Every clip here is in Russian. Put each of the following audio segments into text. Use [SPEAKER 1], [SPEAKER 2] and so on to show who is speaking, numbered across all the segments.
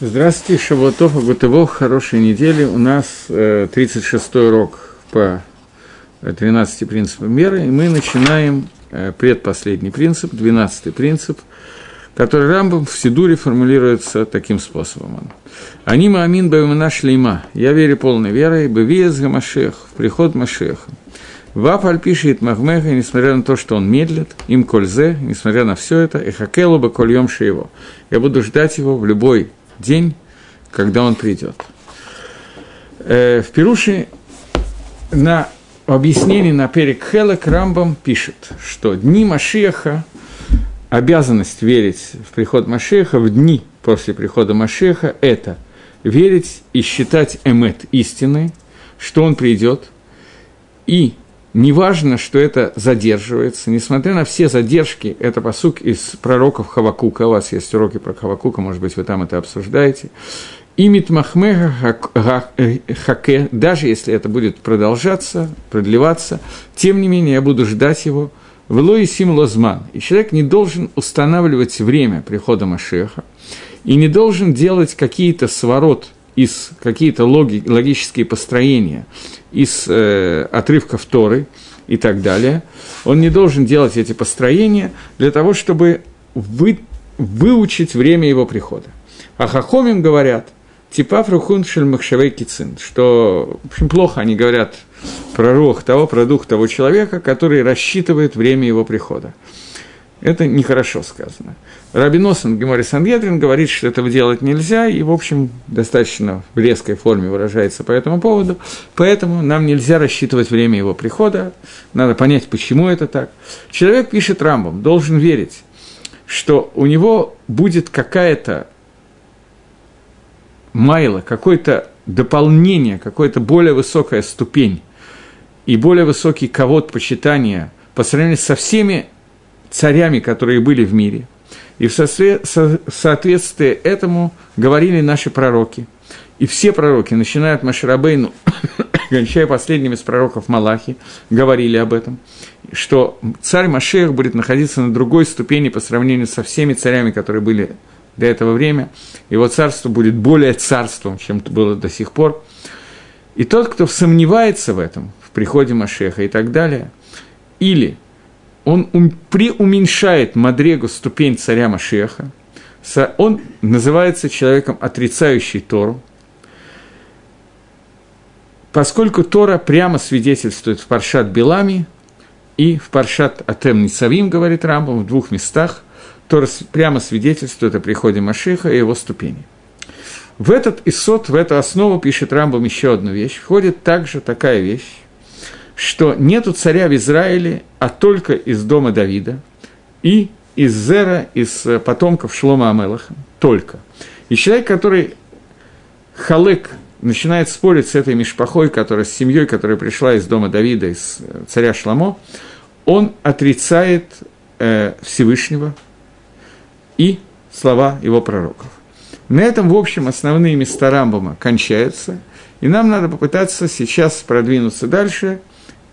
[SPEAKER 1] Здравствуйте, Шавуатов, Агутывов, хорошей недели. У нас э, 36-й урок по 13 принципам меры, и мы начинаем э, предпоследний принцип, 12 принцип, который Рамбом в Сидуре формулируется таким способом. «Они маамин бэмина шлейма, я верю полной верой, бывиез гамашех, в приход Машеха. Вафаль пишет Махмеха, несмотря на то, что он медлит, им кользе, несмотря на все это, и хакелу бы кольем его. Я буду ждать его в любой день, когда он придет. Э, в Перуше на объяснении на перек Хелек Рамбам пишет, что дни Машеха, обязанность верить в приход Машеха, в дни после прихода Машеха, это верить и считать эмет истиной, что он придет, и Неважно, что это задерживается, несмотря на все задержки, это посук из пророков Хавакука, у вас есть уроки про Хавакука, может быть, вы там это обсуждаете. Имит Махмеха Хаке, даже если это будет продолжаться, продлеваться, тем не менее я буду ждать его в Лоисим Лозман. И человек не должен устанавливать время прихода Машеха, и не должен делать какие-то сворот – из какие-то логи, логические построения из э, отрывков Торы и так далее. Он не должен делать эти построения для того, чтобы вы, выучить время его прихода. А Хахомим говорят, типа фрухун шельмахшевей кицин, что, общем, плохо они говорят про рух того, про дух того человека, который рассчитывает время его прихода. Это нехорошо сказано. Рабиносен Гемори Сангедрин говорит, что этого делать нельзя, и, в общем, достаточно в резкой форме выражается по этому поводу. Поэтому нам нельзя рассчитывать время его прихода, надо понять, почему это так. Человек пишет Рамбом, должен верить, что у него будет какая-то майла, какое-то дополнение, какая-то более высокая ступень и более высокий ковод почитания по сравнению со всеми царями, которые были в мире. И в соответствии этому говорили наши пророки. И все пророки, начиная от Маширабейну, кончая последними из пророков Малахи, говорили об этом, что царь Машех будет находиться на другой ступени по сравнению со всеми царями, которые были до этого время. Его царство будет более царством, чем было до сих пор. И тот, кто сомневается в этом, в приходе Машеха и так далее, или он преуменьшает Мадрегу ступень царя Машеха, он называется человеком, отрицающий Тору, поскольку Тора прямо свидетельствует в Паршат Белами и в Паршат Атем Нисавим, говорит Рамбам, в двух местах, Тора прямо свидетельствует о приходе Машеха и его ступени. В этот исот, в эту основу пишет Рамбам еще одну вещь. Входит также такая вещь, что нету царя в Израиле, а только из дома Давида и из Зера, из э, потомков Шлома Амелаха, только. И человек, который халек, начинает спорить с этой мишпахой, которая, с семьей, которая пришла из дома Давида, из э, царя Шламо, он отрицает э, Всевышнего и слова его пророков. На этом, в общем, основные места Рамбома кончаются, и нам надо попытаться сейчас продвинуться дальше –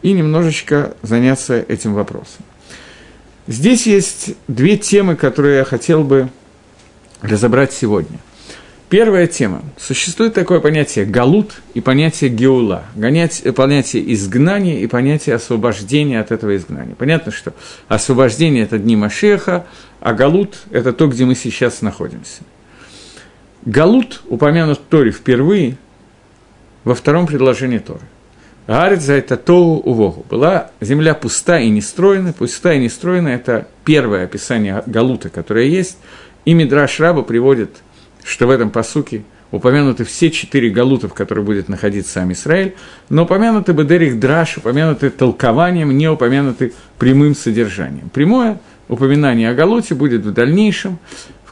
[SPEAKER 1] и немножечко заняться этим вопросом. Здесь есть две темы, которые я хотел бы разобрать сегодня. Первая тема. Существует такое понятие галут и понятие геула. Понятие изгнания и понятие освобождения от этого изгнания. Понятно, что освобождение – это дни Машеха, а галут – это то, где мы сейчас находимся. Галут упомянут в Торе впервые во втором предложении Торы. Гарит за это Тоу Увогу. Была земля пуста и нестроена. Пуста и нестроена – это первое описание Галута, которое есть. И Мидраш Раба приводит, что в этом посуке упомянуты все четыре галутов, которые будет находиться сам Израиль, но упомянуты Бедерих Драш, упомянуты толкованием, не упомянуты прямым содержанием. Прямое упоминание о Галуте будет в дальнейшем,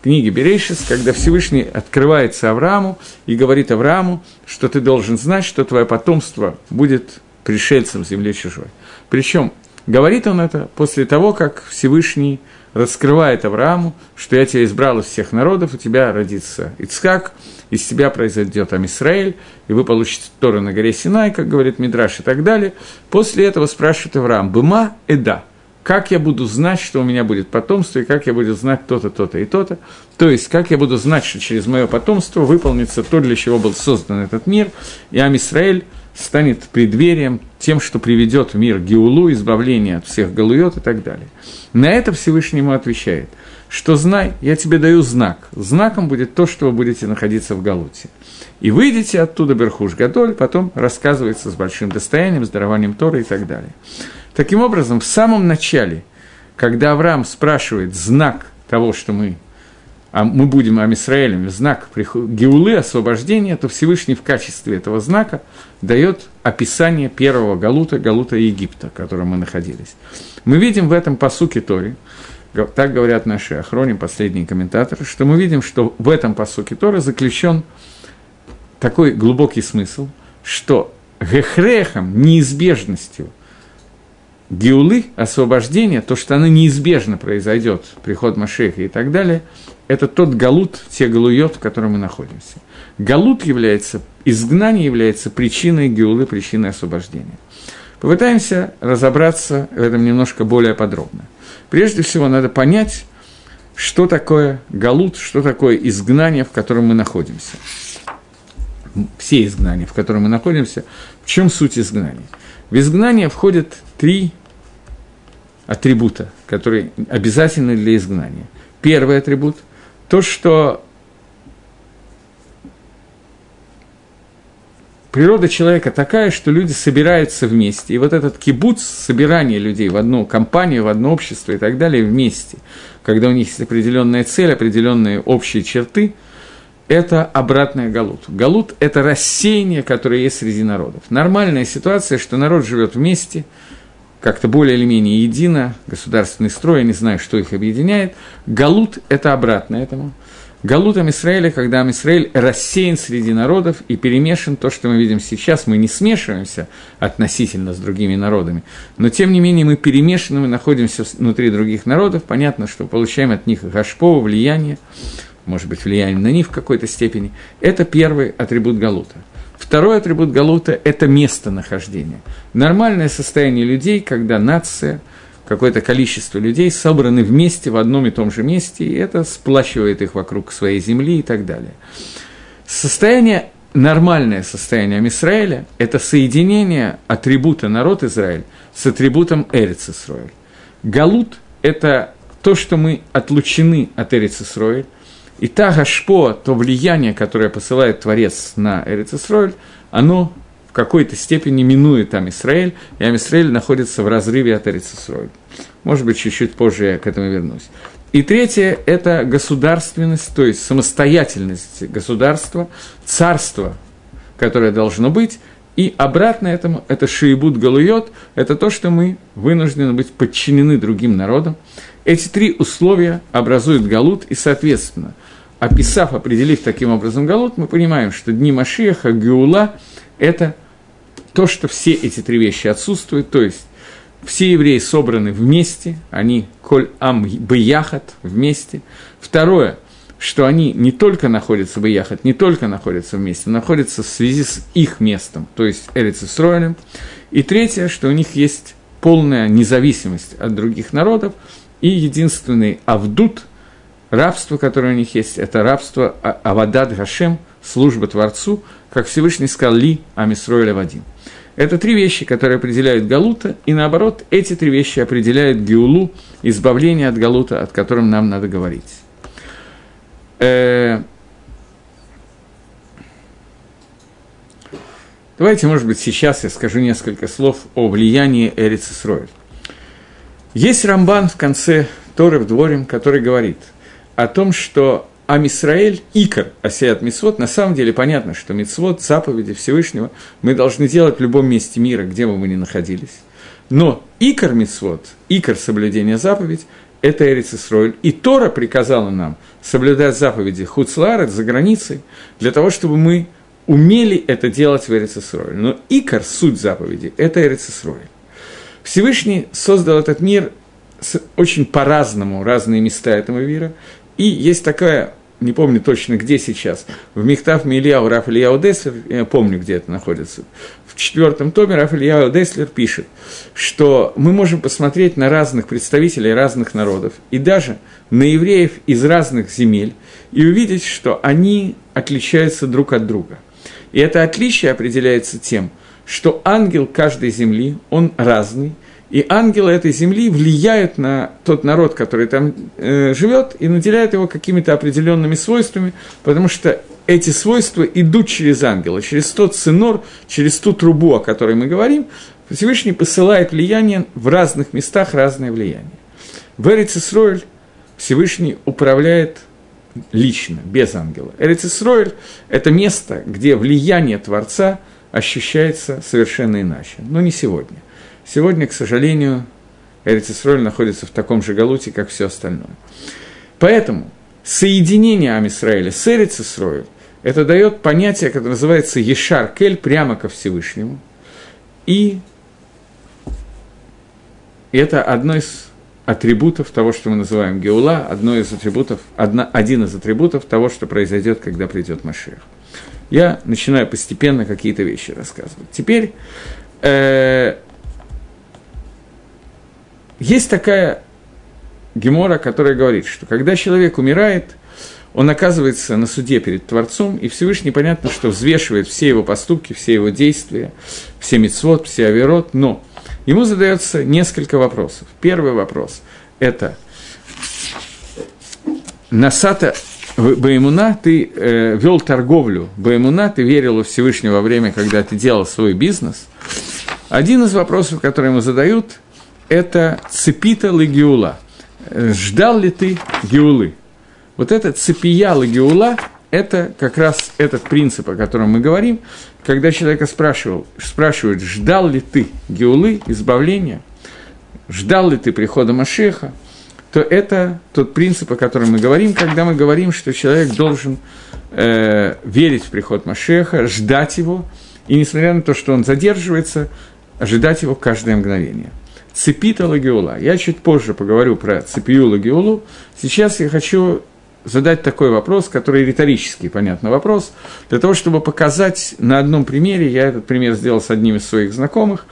[SPEAKER 1] книге Берейшис, когда Всевышний открывается Аврааму и говорит Аврааму, что ты должен знать, что твое потомство будет пришельцем в земле чужой. Причем говорит он это после того, как Всевышний раскрывает Аврааму, что я тебя избрал из всех народов, у тебя родится Ицхак, из тебя произойдет Амисраэль, и вы получите Тору на горе Синай, как говорит Мидраш и так далее. После этого спрашивает Авраам, «Быма эда?» Как я буду знать, что у меня будет потомство, и как я буду знать то-то, то-то и то-то. То есть, как я буду знать, что через мое потомство выполнится то, для чего был создан этот мир, и Амисраэль станет преддверием тем, что приведет в мир Геулу, избавление от всех галует и так далее. На это Всевышний ему отвечает, что знай, я тебе даю знак. Знаком будет то, что вы будете находиться в Галуте. И выйдете оттуда Берхуш Гадоль, потом рассказывается с большим достоянием, с дарованием Торы и так далее. Таким образом, в самом начале, когда Авраам спрашивает знак того, что мы а мы будем Амисраэлем, знак Геулы, освобождения, то Всевышний в качестве этого знака дает описание первого Галута, Галута Египта, в котором мы находились. Мы видим в этом посуке Тори, так говорят наши охрони, последние комментаторы, что мы видим, что в этом посуке Торы заключен такой глубокий смысл, что гехрехом, неизбежностью – Геулы, освобождение, то, что оно неизбежно произойдет, приход Машеха и так далее, это тот галут, те галуйот, в котором мы находимся. Галут является, изгнание является причиной геулы, причиной освобождения. Попытаемся разобраться в этом немножко более подробно. Прежде всего, надо понять, что такое галут, что такое изгнание, в котором мы находимся. Все изгнания, в котором мы находимся, в чем суть изгнания? В изгнание входят три атрибута, которые обязательны для изгнания. Первый атрибут – то, что природа человека такая, что люди собираются вместе. И вот этот кибуц, собирание людей в одну компанию, в одно общество и так далее вместе, когда у них есть определенная цель, определенные общие черты, это обратная галут. Галут – это рассеяние, которое есть среди народов. Нормальная ситуация, что народ живет вместе – как-то более или менее едино, государственный строй, я не знаю, что их объединяет. Галут – это обратно этому. Галут Амисраэля, когда Амисраэль рассеян среди народов и перемешан, то, что мы видим сейчас, мы не смешиваемся относительно с другими народами, но тем не менее мы перемешаны, мы находимся внутри других народов, понятно, что получаем от них гашпо, влияние, может быть, влияние на них в какой-то степени. Это первый атрибут Галута – Второй атрибут Галута – это местонахождение. Нормальное состояние людей, когда нация, какое-то количество людей собраны вместе в одном и том же месте, и это сплачивает их вокруг своей земли и так далее. Состояние, нормальное состояние Израиля – это соединение атрибута народ Израиль с атрибутом Эрец Исраиль. Галут – это то, что мы отлучены от Эрец Исраиль, и та гашпо, то влияние, которое посылает Творец на Эрицисроэль, оно в какой-то степени минует там Израиль, и Амисраэль находится в разрыве от Эрицисроэль. Может быть, чуть-чуть позже я к этому вернусь. И третье – это государственность, то есть самостоятельность государства, царство, которое должно быть, и обратно этому – это шиебут галуйот, это то, что мы вынуждены быть подчинены другим народам. Эти три условия образуют галут, и, соответственно, описав, определив таким образом Галут, мы понимаем, что дни Машиаха, Геула – это то, что все эти три вещи отсутствуют, то есть все евреи собраны вместе, они коль ам бияхат вместе. Второе, что они не только находятся бияхат, не только находятся вместе, находятся в связи с их местом, то есть Эрицесройлем. И третье, что у них есть полная независимость от других народов, и единственный авдут – Рабство, которое у них есть, это рабство а-, Авадат Гашем, служба Творцу, как Всевышний сказал Ли Амисроэля Вадим. Это три вещи, которые определяют Галута, и наоборот, эти три вещи определяют Геулу, избавление от Галута, от которым нам надо говорить. Э, давайте, может быть, сейчас я скажу несколько слов о влиянии Эриц Исроэль. Есть Рамбан в конце Торы в Дворим, который говорит – о том, что Амисраэль, Икар, Асиат Мицвод, на самом деле понятно, что Мицвод, заповеди Всевышнего мы должны делать в любом месте мира, где бы мы ни находились. Но Икар Мицвод, Икар соблюдения заповедь, это Эрицисроэль. Исроэль. И Тора приказала нам соблюдать заповеди Хуцларет за границей, для того, чтобы мы умели это делать в Эрицисроэль. Но Икар, суть заповеди, это Эрицисроэль. Всевышний создал этот мир очень по-разному, разные места этого мира – и есть такая не помню точно где сейчас, в Мехтав Мильяу Раф Ильяу Деслер, я помню, где это находится, в четвертом томе Раф Ильяу Деслер пишет, что мы можем посмотреть на разных представителей разных народов, и даже на евреев из разных земель, и увидеть, что они отличаются друг от друга. И это отличие определяется тем, что ангел каждой земли, он разный, и ангелы этой земли влияют на тот народ, который там э, живет, и наделяют его какими-то определенными свойствами, потому что эти свойства идут через ангела, через тот цинор, через ту трубу, о которой мы говорим, Всевышний посылает влияние в разных местах, разное влияние. В Эрицисройль Всевышний управляет лично, без ангела. Эрицисройль – это место, где влияние Творца ощущается совершенно иначе, но не сегодня – Сегодня, к сожалению, Эрицисроль находится в таком же галуте, как все остальное. Поэтому соединение Амисраэля с Эрицисроем это дает понятие, которое называется Ешар Кель, прямо ко Всевышнему. И это одно из атрибутов того, что мы называем Геула, одно из атрибутов, одна, один из атрибутов того, что произойдет, когда придет Машех. Я начинаю постепенно какие-то вещи рассказывать. Теперь э, есть такая гемора, которая говорит, что когда человек умирает, он оказывается на суде перед Творцом, и Всевышний, понятно, что взвешивает все его поступки, все его действия, все мецвод, все аверот, но ему задается несколько вопросов. Первый вопрос – это Насата Баимуна, ты э, вел торговлю, Баимуна, ты верил во Всевышнего во время, когда ты делал свой бизнес. Один из вопросов, которые ему задают, это цепита лагиула. Ждал ли ты геулы? Вот это цепия лагиула – это как раз этот принцип, о котором мы говорим, когда человека спрашивал, спрашивают, ждал ли ты геулы, избавления, ждал ли ты прихода Машеха, то это тот принцип, о котором мы говорим, когда мы говорим, что человек должен э, верить в приход Машеха, ждать его, и несмотря на то, что он задерживается, ожидать его каждое мгновение – цепита лагиула. Я чуть позже поговорю про цепию лагиулу. Сейчас я хочу задать такой вопрос, который риторический, понятно, вопрос, для того, чтобы показать на одном примере, я этот пример сделал с одним из своих знакомых,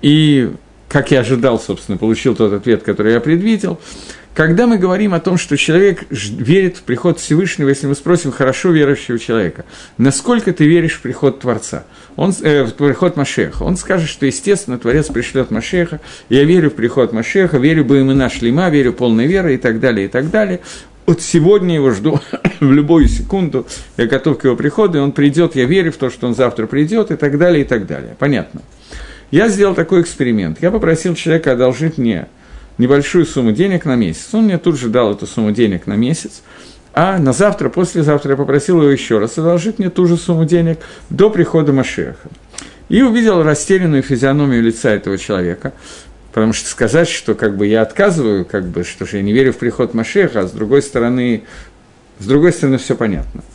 [SPEAKER 1] и, как я ожидал, собственно, получил тот ответ, который я предвидел, когда мы говорим о том, что человек верит в приход Всевышнего, если мы спросим хорошо верующего человека, насколько ты веришь в приход Творца, он, э, в приход Машеха, он скажет, что, естественно, Творец пришлет Машеха, я верю в приход Машеха, верю бы имена Шлима, верю полной верой и так далее, и так далее. Вот сегодня его жду в любую секунду, я готов к его приходу, и он придет, я верю в то, что он завтра придет, и так далее, и так далее. Понятно. Я сделал такой эксперимент. Я попросил человека одолжить мне небольшую сумму денег на месяц. Он мне тут же дал эту сумму денег на месяц, а на завтра, послезавтра я попросил его еще раз одолжить мне ту же сумму денег до прихода Машеха. И увидел растерянную физиономию лица этого человека, потому что сказать, что как бы я отказываю, как бы, что же я не верю в приход Машеха, а с другой стороны, с другой стороны все понятно –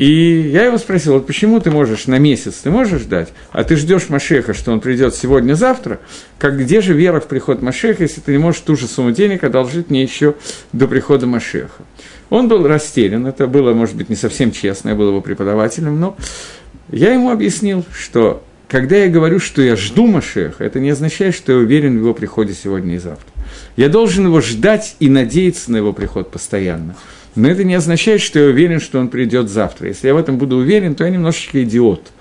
[SPEAKER 1] и я его спросил, вот почему ты можешь на месяц, ты можешь ждать, а ты ждешь Машеха, что он придет сегодня-завтра, как где же вера в приход Машеха, если ты не можешь ту же сумму денег одолжить мне еще до прихода Машеха? Он был растерян, это было, может быть, не совсем честно, я был его преподавателем, но я ему объяснил, что когда я говорю, что я жду Машеха, это не означает, что я уверен в его приходе сегодня и завтра. Я должен его ждать и надеяться на его приход постоянно. Но это не означает, что я уверен, что он придет завтра. Если я в этом буду уверен, то я немножечко идиот.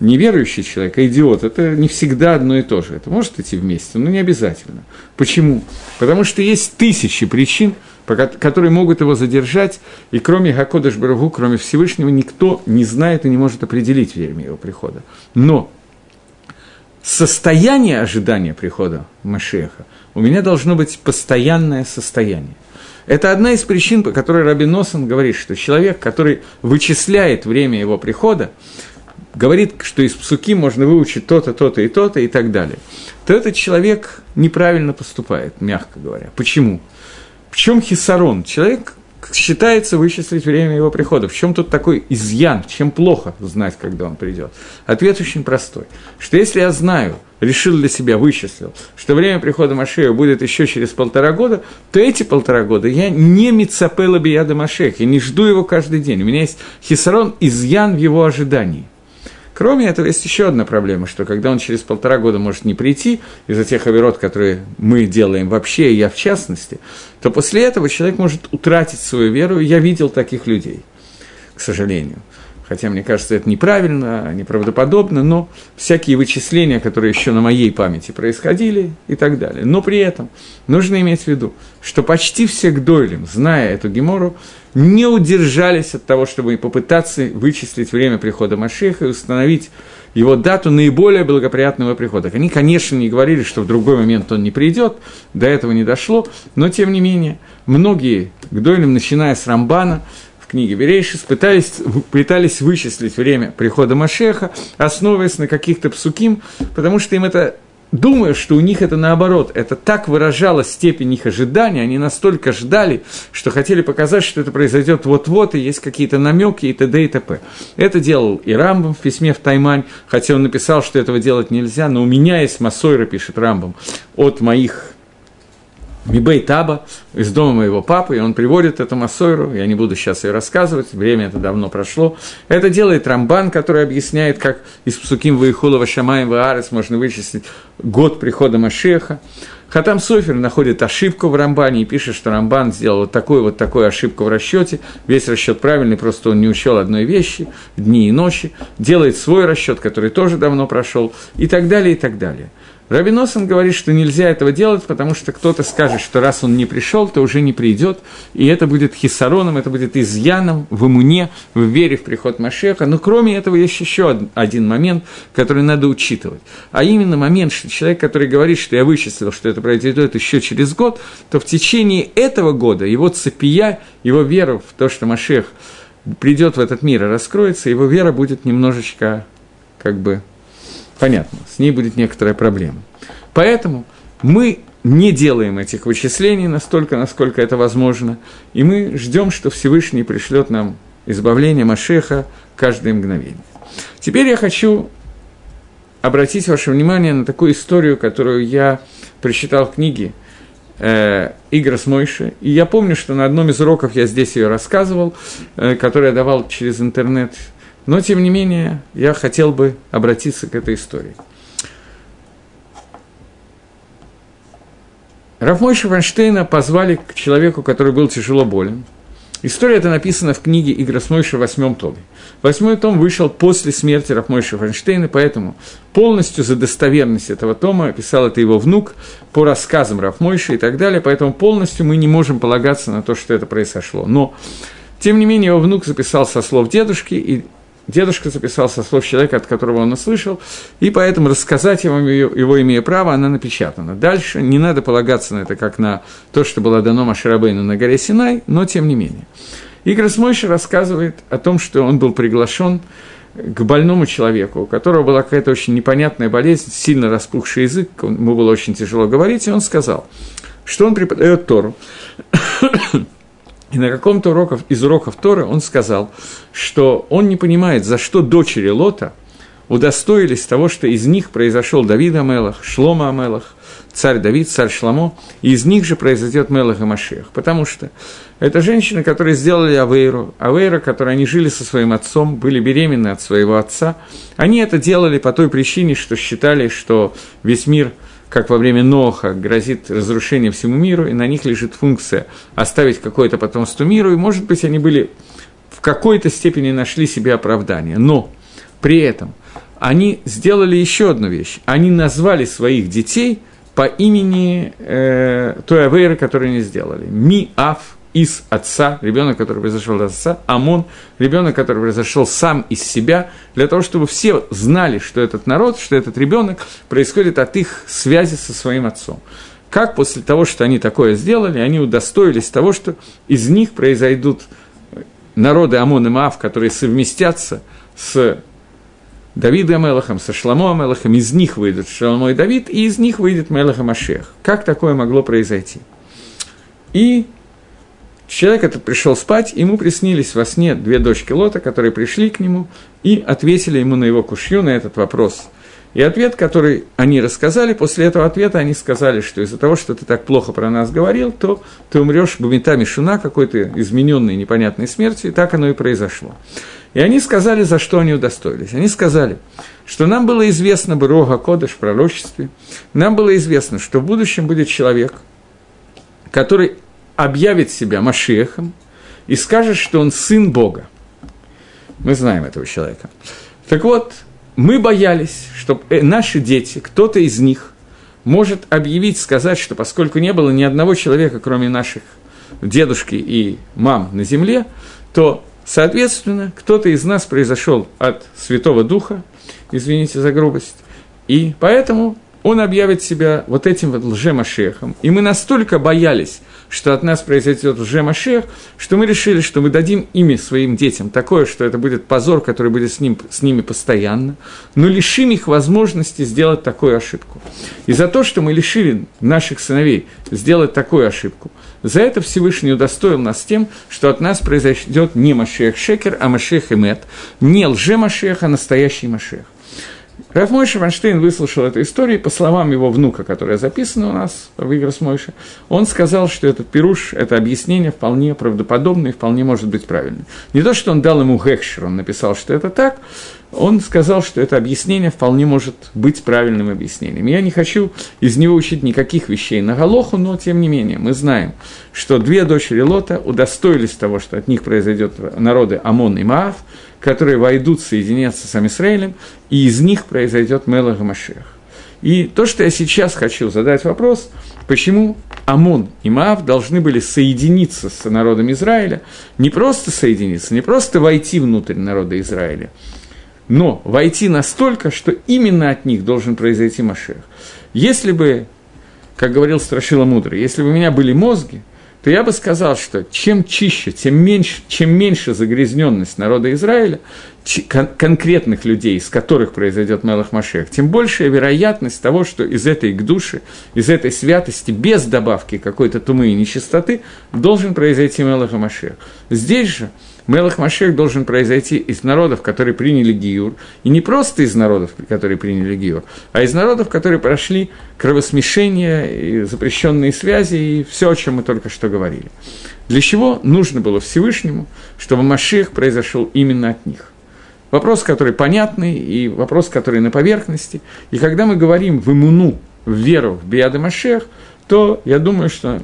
[SPEAKER 1] Неверующий человек, а идиот – это не всегда одно и то же. Это может идти вместе, но не обязательно. Почему? Потому что есть тысячи причин, которые могут его задержать, и кроме Гакодыш Барагу, кроме Всевышнего, никто не знает и не может определить время его прихода. Но состояние ожидания прихода Машеха у меня должно быть постоянное состояние. Это одна из причин, по которой Раби Носон говорит, что человек, который вычисляет время его прихода, говорит, что из псуки можно выучить то-то, то-то и то-то и так далее, то этот человек неправильно поступает, мягко говоря. Почему? В чем хисарон? Человек считается вычислить время его прихода. В чем тут такой изъян? Чем плохо знать, когда он придет? Ответ очень простой. Что если я знаю решил для себя, вычислил, что время прихода Машея будет еще через полтора года, то эти полтора года я не мицапела бияда Машех, я не жду его каждый день. У меня есть хисарон, изъян в его ожидании. Кроме этого, есть еще одна проблема, что когда он через полтора года может не прийти из-за тех оверот, которые мы делаем вообще, и я в частности, то после этого человек может утратить свою веру. Я видел таких людей, к сожалению – хотя мне кажется, это неправильно, неправдоподобно, но всякие вычисления, которые еще на моей памяти происходили и так далее. Но при этом нужно иметь в виду, что почти все гдойлем, зная эту гемору, не удержались от того, чтобы попытаться вычислить время прихода Машеха и установить его дату наиболее благоприятного прихода. Они, конечно, не говорили, что в другой момент он не придет, до этого не дошло, но, тем не менее, многие Гдойлем, начиная с Рамбана, книге Берейшис, пытались, пытались вычислить время прихода Машеха, основываясь на каких-то псуким, потому что им это думаю, что у них это наоборот, это так выражало степень их ожидания, они настолько ждали, что хотели показать, что это произойдет вот-вот, и есть какие-то намеки и т.д. и т.п. Это делал и Рамбом в письме в Таймань, хотя он написал, что этого делать нельзя, но у меня есть Масойра, пишет Рамбом, от моих Мибей Таба из дома моего папы, и он приводит эту Массойру, я не буду сейчас ее рассказывать, время это давно прошло. Это делает Рамбан, который объясняет, как из Псуким Ваихулова Шамаем Ваарес можно вычислить год прихода Машеха. Хатам Софер находит ошибку в Рамбане и пишет, что Рамбан сделал вот такую вот такую ошибку в расчете. Весь расчет правильный, просто он не учел одной вещи, дни и ночи. Делает свой расчет, который тоже давно прошел, и так далее, и так далее. Рабиносен говорит, что нельзя этого делать, потому что кто-то скажет, что раз он не пришел, то уже не придет, и это будет хисароном, это будет изъяном в имуне, в вере в приход Машеха. Но кроме этого есть еще один момент, который надо учитывать. А именно момент, что человек, который говорит, что я вычислил, что это произойдет еще через год, то в течение этого года его цепия, его вера в то, что Машех придет в этот мир и раскроется, его вера будет немножечко как бы понятно, с ней будет некоторая проблема. Поэтому мы не делаем этих вычислений настолько, насколько это возможно, и мы ждем, что Всевышний пришлет нам избавление Машеха каждое мгновение. Теперь я хочу обратить ваше внимание на такую историю, которую я прочитал в книге э, «Игра с Мойши». И я помню, что на одном из уроков я здесь ее рассказывал, э, который я давал через интернет но, тем не менее, я хотел бы обратиться к этой истории. Рафмойша Ванштейна позвали к человеку, который был тяжело болен. История эта написана в книге Игросмойша в восьмом томе. Восьмой том вышел после смерти Рафмойша Ванштейна, поэтому полностью за достоверность этого тома писал это его внук по рассказам Рафмойша и так далее, поэтому полностью мы не можем полагаться на то, что это произошло. Но, тем не менее, его внук записал со слов дедушки, и Дедушка записал со слов человека, от которого он услышал, и поэтому рассказать ему его, имея право, она напечатана. Дальше не надо полагаться на это, как на то, что было дано Маширабейну на горе Синай, но тем не менее. Игорь Смойша рассказывает о том, что он был приглашен к больному человеку, у которого была какая-то очень непонятная болезнь, сильно распухший язык, ему было очень тяжело говорить, и он сказал, что он преподает Тору. И на каком-то уроков, из уроков Торы он сказал, что он не понимает, за что дочери Лота удостоились того, что из них произошел Давид Амелах, Шлома Амелах, царь Давид, царь Шламо, и из них же произойдет Мелах и Машех. Потому что это женщины, которые сделали Авейру, Авейра, которые они жили со своим отцом, были беременны от своего отца, они это делали по той причине, что считали, что весь мир – как во время Ноха грозит разрушение всему миру, и на них лежит функция оставить какое-то потомство миру, и, может быть, они были в какой-то степени нашли себе оправдание. Но при этом они сделали еще одну вещь. Они назвали своих детей по имени э, той Авейры, которую они сделали. Ми Аф из отца, ребенок, который произошел от отца, Амон, ребенок, который произошел сам из себя, для того, чтобы все знали, что этот народ, что этот ребенок происходит от их связи со своим отцом. Как после того, что они такое сделали, они удостоились того, что из них произойдут народы Амон и Маав, которые совместятся с Давидом Амелахом, со Шламо Амелахом, из них выйдут Шламо и Давид, и из них выйдет Мелах и Машех. Как такое могло произойти? И Человек этот пришел спать, ему приснились во сне две дочки Лота, которые пришли к нему и ответили ему на его кушью, на этот вопрос. И ответ, который они рассказали, после этого ответа они сказали, что из-за того, что ты так плохо про нас говорил, то ты умрешь бумитами шуна какой-то измененной непонятной смертью, и так оно и произошло. И они сказали, за что они удостоились. Они сказали, что нам было известно бы Рога Кодыш в пророчестве, нам было известно, что в будущем будет человек, который объявит себя Машехом и скажет, что он сын Бога. Мы знаем этого человека. Так вот, мы боялись, что э, наши дети, кто-то из них, может объявить, сказать, что поскольку не было ни одного человека, кроме наших дедушки и мам на земле, то, соответственно, кто-то из нас произошел от Святого Духа, извините за грубость, и поэтому он объявит себя вот этим вот лжемашехом. И мы настолько боялись, что от нас произойдет лжемашех, что мы решили, что мы дадим имя своим детям такое, что это будет позор, который будет с, ним, с ними постоянно, но лишим их возможности сделать такую ошибку. И за то, что мы лишили наших сыновей сделать такую ошибку, за это Всевышний удостоил нас тем, что от нас произойдет не Машех Шекер, а Машех Эмет, не лже-Машех, а настоящий Машех. Раф Мойша Ванштейн выслушал эту историю, по словам его внука, которая записана у нас в Игрос Мойша, он сказал, что этот пируш, это объяснение вполне правдоподобное и вполне может быть правильным. Не то, что он дал ему гекшер, он написал, что это так, он сказал, что это объяснение вполне может быть правильным объяснением. Я не хочу из него учить никаких вещей на Галоху, но тем не менее мы знаем, что две дочери Лота удостоились того, что от них произойдет народы Амон и Маав, которые войдут соединяться с Амисраилем, и из них произойдет Мелах Машех. И то, что я сейчас хочу задать вопрос, почему Амон и Маав должны были соединиться с народом Израиля, не просто соединиться, не просто войти внутрь народа Израиля, но войти настолько, что именно от них должен произойти Машех. Если бы, как говорил Страшила Мудрый, если бы у меня были мозги, то я бы сказал, что чем чище, тем меньше, чем меньше загрязненность народа Израиля, кон- конкретных людей, из которых произойдет Мелах Машех, тем большая вероятность того, что из этой гдуши, из этой святости, без добавки какой-то тумы и нечистоты, должен произойти Мелах Машех. Здесь же Мелах Машех должен произойти из народов, которые приняли Гиюр, и не просто из народов, которые приняли Гиюр, а из народов, которые прошли кровосмешение, и запрещенные связи и все, о чем мы только что говорили. Для чего нужно было Всевышнему, чтобы Машех произошел именно от них? Вопрос, который понятный, и вопрос, который на поверхности. И когда мы говорим в иммуну, в веру в Биада Машех, то я думаю, что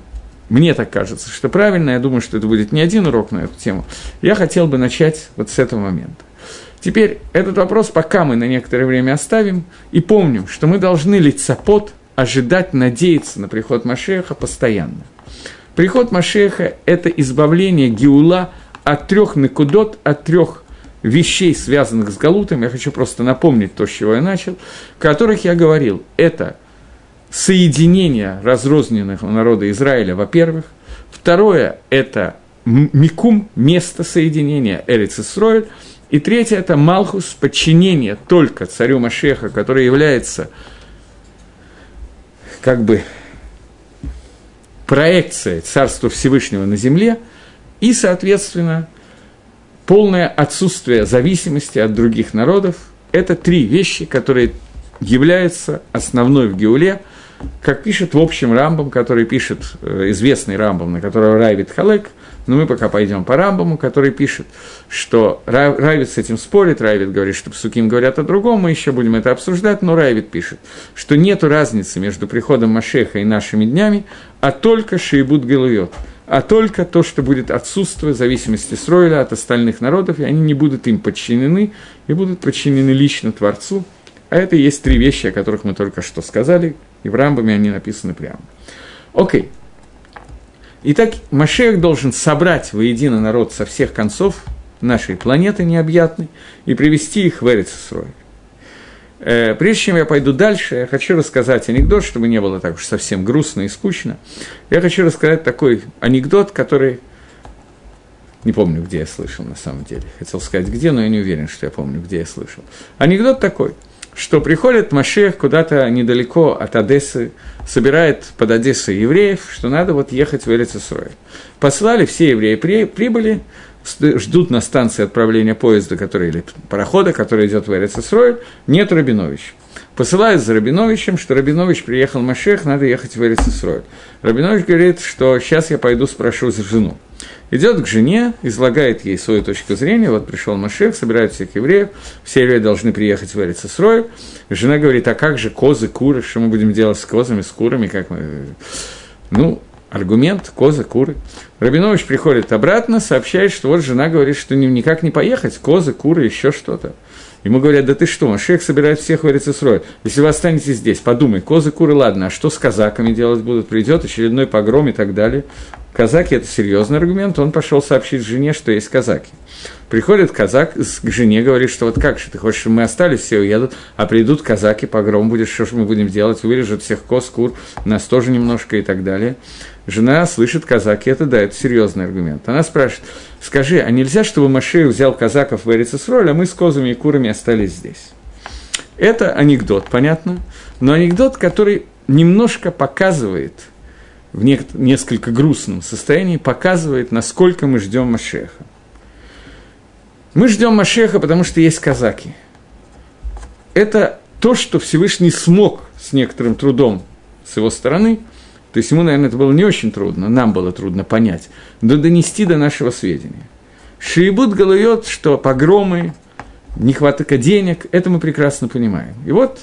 [SPEAKER 1] мне так кажется, что правильно, я думаю, что это будет не один урок на эту тему. Я хотел бы начать вот с этого момента. Теперь этот вопрос пока мы на некоторое время оставим и помним, что мы должны лицапот ожидать, надеяться на приход Машеха постоянно. Приход Машеха – это избавление Геула от трех накудот, от трех вещей, связанных с Галутом. Я хочу просто напомнить то, с чего я начал, о которых я говорил. Это – соединения разрозненных народа Израиля, во-первых. Второе – это микум, место соединения Эрец. И третье – это Малхус, подчинение только царю Машеха, который является как бы проекцией Царства Всевышнего на земле, и, соответственно, полное отсутствие зависимости от других народов – это три вещи, которые являются основной в Геуле – как пишет в общем Рамбам, который пишет э, известный Рамбам, на которого Райвит Халек, но мы пока пойдем по Рамбаму, который пишет, что Райвит с этим спорит, Райвит говорит, что Псуким говорят о другом, мы еще будем это обсуждать, но Райвит пишет, что нет разницы между приходом Машеха и нашими днями, а только Шейбут Гелуйот, а только то, что будет отсутствие зависимости Сройля от остальных народов, и они не будут им подчинены, и будут подчинены лично Творцу, а это и есть три вещи, о которых мы только что сказали, и в Рамбаме они написаны прямо. Окей. Итак, Машех должен собрать воедино народ со всех концов нашей планеты необъятной и привести их в Эрицесрой. Э, прежде чем я пойду дальше, я хочу рассказать анекдот, чтобы не было так уж совсем грустно и скучно. Я хочу рассказать такой анекдот, который не помню, где я слышал на самом деле. Хотел сказать, где, но я не уверен, что я помню, где я слышал. Анекдот такой – что приходит Машех куда-то недалеко от Одессы, собирает под Одессой евреев, что надо вот ехать в Эрицесрой. Послали, все евреи при, прибыли, ждут на станции отправления поезда, который, или парохода, который идет в Эрицесрой, нет Рабиновича. Посылают за Рабиновичем, что Рабинович приехал Машех, надо ехать в Эрицесрой. Рабинович говорит, что сейчас я пойду спрошу за жену. Идет к жене, излагает ей свою точку зрения, вот пришел Машех, собирают всех евреев, все евреи должны приехать в Эрицесрой. Жена говорит, а как же козы, куры, что мы будем делать с козами, с курами, как мы... Ну, аргумент, козы, куры. Рабинович приходит обратно, сообщает, что вот жена говорит, что никак не поехать, козы, куры, еще что-то. Ему говорят, да ты что, Машех собирает всех в Эрицесрой. Если вы останетесь здесь, подумай, козы, куры, ладно, а что с казаками делать будут? Придет очередной погром и так далее. Казаки – это серьезный аргумент, он пошел сообщить жене, что есть казаки. Приходит казак к жене, говорит, что вот как же, ты хочешь, чтобы мы остались, все уедут, а придут казаки, погром будет, что же мы будем делать, вырежут всех коз, кур, нас тоже немножко и так далее. Жена слышит казаки, это да, это серьезный аргумент. Она спрашивает, скажи, а нельзя, чтобы Машея взял казаков в Эрицесроль, а мы с козами и курами остались здесь? Это анекдот, понятно, но анекдот, который немножко показывает – в несколько грустном состоянии, показывает, насколько мы ждем Машеха. Мы ждем Машеха, потому что есть казаки. Это то, что Всевышний смог с некоторым трудом с его стороны, то есть ему, наверное, это было не очень трудно, нам было трудно понять, но донести до нашего сведения. Шиебут галует, что погромы, нехватка денег, это мы прекрасно понимаем. И вот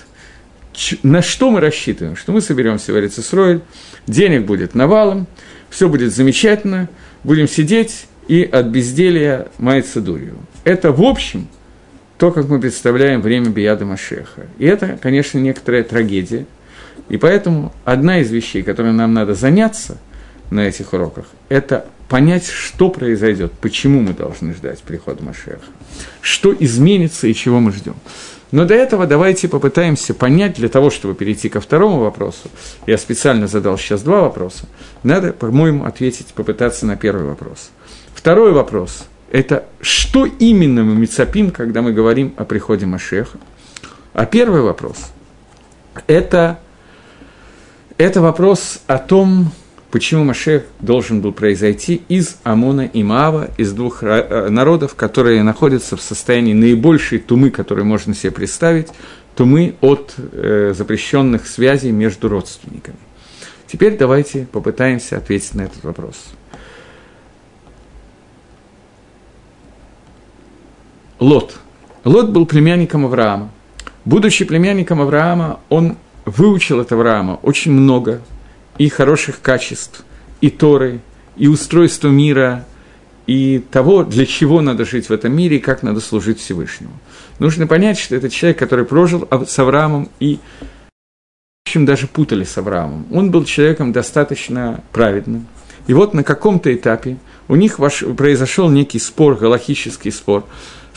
[SPEAKER 1] на что мы рассчитываем? Что мы соберемся в Эрицесройль, денег будет навалом, все будет замечательно, будем сидеть и от безделия маяться дурью. Это, в общем, то, как мы представляем время Бияда Машеха. И это, конечно, некоторая трагедия. И поэтому одна из вещей, которой нам надо заняться на этих уроках, это понять, что произойдет, почему мы должны ждать прихода Машеха, что изменится и чего мы ждем. Но до этого давайте попытаемся понять, для того, чтобы перейти ко второму вопросу, я специально задал сейчас два вопроса, надо, по-моему, ответить, попытаться на первый вопрос. Второй вопрос – это что именно мы мецапим, когда мы говорим о приходе Машеха? А первый вопрос – это, это вопрос о том, почему Машех должен был произойти из Амона и Маава, из двух э, народов, которые находятся в состоянии наибольшей тумы, которую можно себе представить, тумы от э, запрещенных связей между родственниками. Теперь давайте попытаемся ответить на этот вопрос. Лот. Лот был племянником Авраама. Будучи племянником Авраама, он выучил от Авраама очень много и хороших качеств, и Торы, и устройства мира, и того, для чего надо жить в этом мире и как надо служить Всевышнему. Нужно понять, что это человек, который прожил с Авраамом и, в общем, даже путали с Авраамом. Он был человеком достаточно праведным. И вот на каком-то этапе у них произошел некий спор, галахический спор,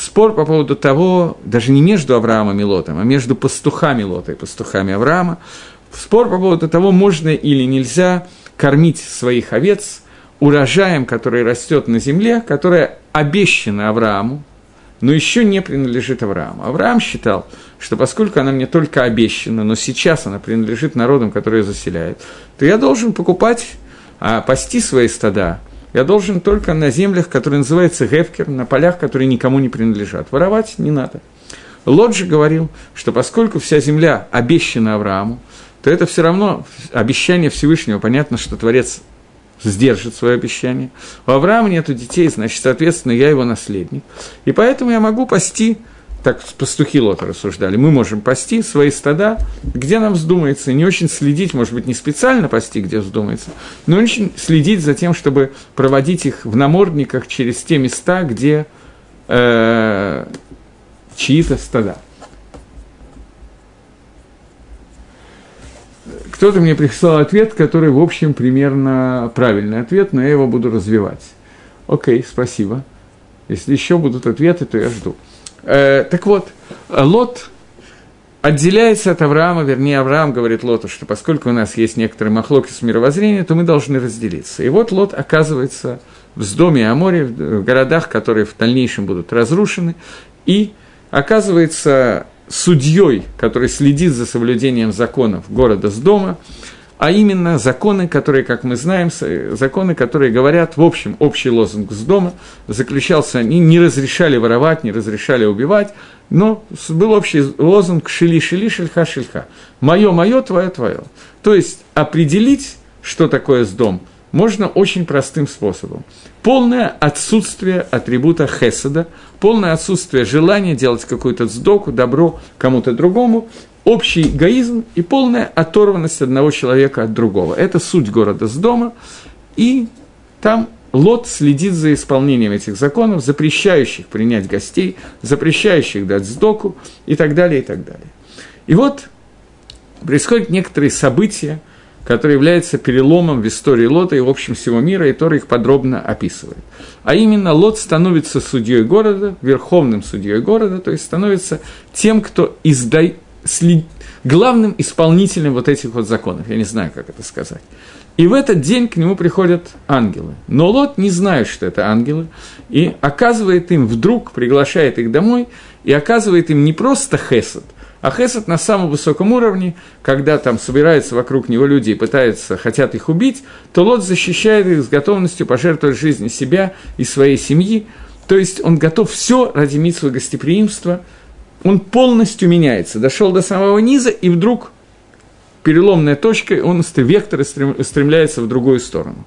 [SPEAKER 1] спор по поводу того, даже не между Авраамом и Лотом, а между пастухами Лота и пастухами Авраама, спор по поводу того, можно или нельзя кормить своих овец урожаем, который растет на земле, которая обещана Аврааму, но еще не принадлежит Аврааму. Авраам считал, что поскольку она мне только обещана, но сейчас она принадлежит народам, которые заселяют, то я должен покупать, а пасти свои стада, я должен только на землях, которые называются гефкер, на полях, которые никому не принадлежат. Воровать не надо. Лот же говорил, что поскольку вся земля обещана Аврааму, то это все равно обещание Всевышнего. Понятно, что Творец сдержит свое обещание. У Авраама нет детей, значит, соответственно, я его наследник. И поэтому я могу пасти, так пастухи Лота рассуждали, мы можем пасти свои стада, где нам вздумается, не очень следить, может быть, не специально пасти, где вздумается, но очень следить за тем, чтобы проводить их в намордниках через те места, где э, чьи-то стада. Кто-то мне прислал ответ, который, в общем, примерно правильный ответ, но я его буду развивать. Окей, спасибо. Если еще будут ответы, то я жду. Э, так вот, Лот отделяется от Авраама, вернее, Авраам говорит Лоту, что поскольку у нас есть некоторые махлоки с мировоззрения, то мы должны разделиться. И вот Лот оказывается в доме Аморе, в городах, которые в дальнейшем будут разрушены, и оказывается судьей, который следит за соблюдением законов города с дома, а именно законы, которые, как мы знаем, законы, которые говорят, в общем, общий лозунг с дома заключался, они не разрешали воровать, не разрешали убивать, но был общий лозунг «шили-шили, шельха-шельха» – «моё-моё, твое-твое». То есть определить, что такое с дом, можно очень простым способом. Полное отсутствие атрибута хеседа, полное отсутствие желания делать какую-то сдоку, добро кому-то другому, общий эгоизм и полная оторванность одного человека от другого. Это суть города с дома, и там Лот следит за исполнением этих законов, запрещающих принять гостей, запрещающих дать сдоку и так далее, и так далее. И вот происходят некоторые события, которые являются переломом в истории Лота и в общем всего мира, и Тора их подробно описывает. А именно, Лот становится судьей города, верховным судьей города, то есть становится тем, кто издает след... главным исполнителем вот этих вот законов. Я не знаю, как это сказать. И в этот день к нему приходят ангелы. Но Лот не знает, что это ангелы, и оказывает им вдруг, приглашает их домой, и оказывает им не просто хесед, а хесед на самом высоком уровне, когда там собираются вокруг него люди и пытаются, хотят их убить, то Лот защищает их с готовностью пожертвовать жизнью себя и своей семьи, то есть он готов все ради митсвы гостеприимства – он полностью меняется, дошел до самого низа, и вдруг переломная точка, он вектор стремляется в другую сторону.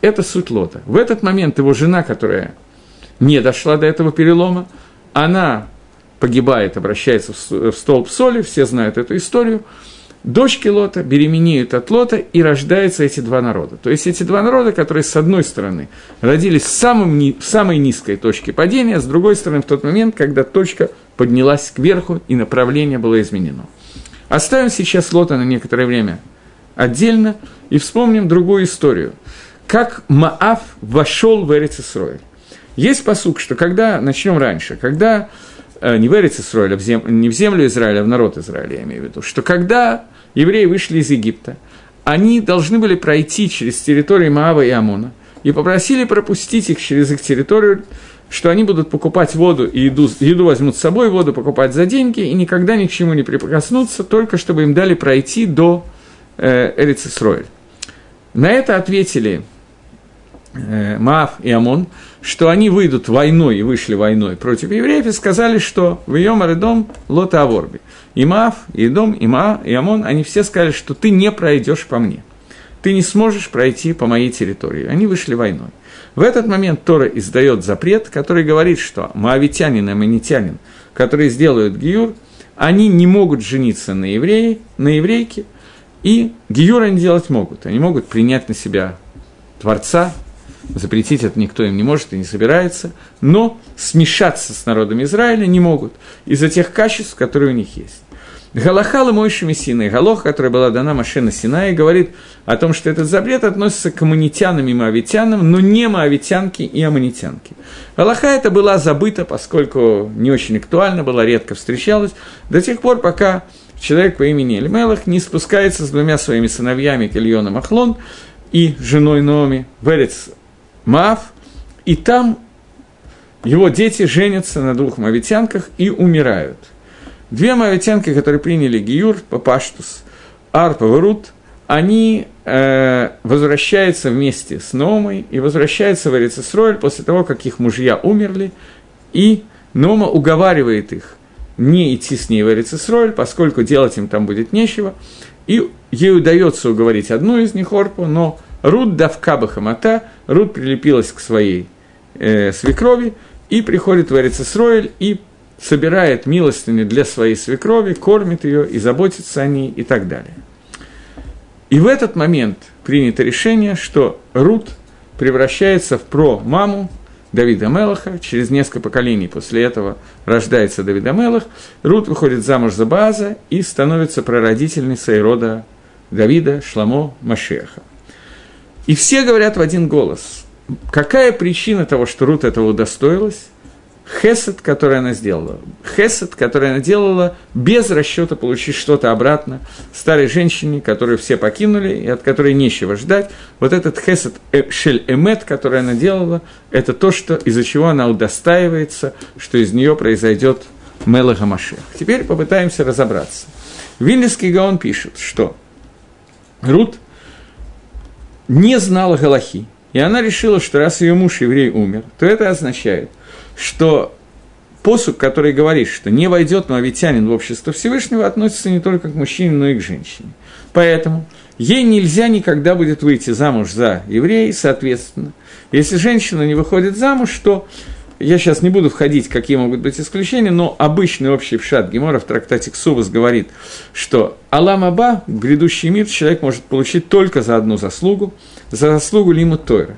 [SPEAKER 1] Это суть Лота. В этот момент его жена, которая не дошла до этого перелома, она погибает, обращается в столб соли, все знают эту историю, дочки Лота беременеют от Лота, и рождаются эти два народа. То есть эти два народа, которые, с одной стороны, родились в, самом, в самой низкой точке падения, с другой стороны, в тот момент, когда точка поднялась кверху, и направление было изменено. Оставим сейчас Лота на некоторое время отдельно и вспомним другую историю. Как Маав вошел в Эрицисроиль. Есть посук, что когда, начнем раньше, когда, не в Эрицисроиль, а в зем, не в землю Израиля, а в народ Израиля, я имею в виду, что когда евреи вышли из Египта, они должны были пройти через территорию Маава и Амона и попросили пропустить их через их территорию что они будут покупать воду и еду, еду возьмут с собой, воду покупать за деньги и никогда ни к чему не прикоснуться, только чтобы им дали пройти до э, Эрицисроэль. На это ответили э, Маав и Амон, что они выйдут войной и вышли войной против евреев и сказали, что в Йомар и Дом Лота Аворби. И Маав, и Дом, и Маа, и Амон, они все сказали, что ты не пройдешь по мне. Ты не сможешь пройти по моей территории. Они вышли войной. В этот момент Тора издает запрет, который говорит, что маавитянин и аманитянин, которые сделают гиюр, они не могут жениться на, евреи, на еврейке, и гиюр они делать могут. Они могут принять на себя Творца, запретить это никто им не может и не собирается, но смешаться с народом Израиля не могут из-за тех качеств, которые у них есть. Галахала Мойши Мессина, Галох, которая была дана Машина Синай, говорит о том, что этот запрет относится к аммонитянам и моавитянам, но не моавитянки и аммонитянки. Галаха это была забыта, поскольку не очень актуальна была, редко встречалась, до тех пор, пока человек по имени Эльмелах не спускается с двумя своими сыновьями Кельона Махлон и женой Номи в Маав, и там его дети женятся на двух мавитянках и умирают – Две моавитянки, которые приняли Гиюр, Папаштус, Арпа и Рут, они э, возвращаются вместе с Номой и возвращаются в Эрицесройль после того, как их мужья умерли, и Нома уговаривает их не идти с ней в Эрицесройль, поскольку делать им там будет нечего, и ей удается уговорить одну из них, Орпу, но Рут давка хамата, Рут прилепилась к своей э, свекрови и приходит в Эрицесройль и собирает милостыню для своей свекрови, кормит ее и заботится о ней и так далее. И в этот момент принято решение, что Рут превращается в про-маму Давида Мелаха, через несколько поколений после этого рождается Давид Мелах, Рут выходит замуж за Бааза и становится прародительницей рода Давида, Шламо, Машеха. И все говорят в один голос, какая причина того, что Рут этого удостоилась, хесед, который она сделала. Хесед, который она делала без расчета получить что-то обратно старой женщине, которую все покинули и от которой нечего ждать. Вот этот хесед э, шель эмет, который она делала, это то, что, из-за чего она удостаивается, что из нее произойдет Мелаха Машех. Теперь попытаемся разобраться. Вильнинский Гаон пишет, что Рут не знала Галахи. И она решила, что раз ее муж еврей умер, то это означает, что посук, который говорит, что не войдет моавитянин в общество Всевышнего, относится не только к мужчине, но и к женщине. Поэтому ей нельзя никогда будет выйти замуж за еврея, соответственно. Если женщина не выходит замуж, то я сейчас не буду входить, какие могут быть исключения, но обычный общий пшат Гемора в трактате Ксувас говорит, что Алам Аба, грядущий мир, человек может получить только за одну заслугу, за заслугу Лиму Тойра.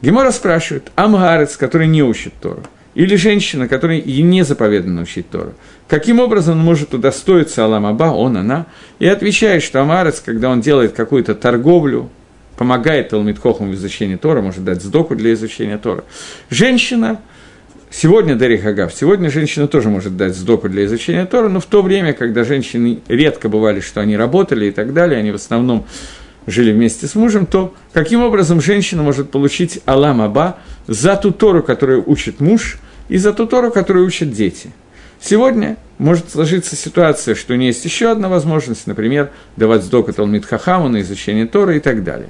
[SPEAKER 1] Гемора спрашивает, Амгарец, который не учит Тору, или женщина, которой не заповедано учить Тору, каким образом он может удостоиться Алам Аба, он, она, и отвечает, что Амарец, когда он делает какую-то торговлю, помогает Талмитхохам в изучении Тора, может дать сдоку для изучения Тора. Женщина, сегодня Дери Хагав, сегодня женщина тоже может дать сдоку для изучения Тора, но в то время, когда женщины редко бывали, что они работали и так далее, они в основном жили вместе с мужем, то каким образом женщина может получить Алам Аба за ту Тору, которую учит муж, и за ту Тору, которую учат дети – Сегодня может сложиться ситуация, что у нее есть еще одна возможность, например, давать сдока Талмит Хахаму на изучение Торы и так далее.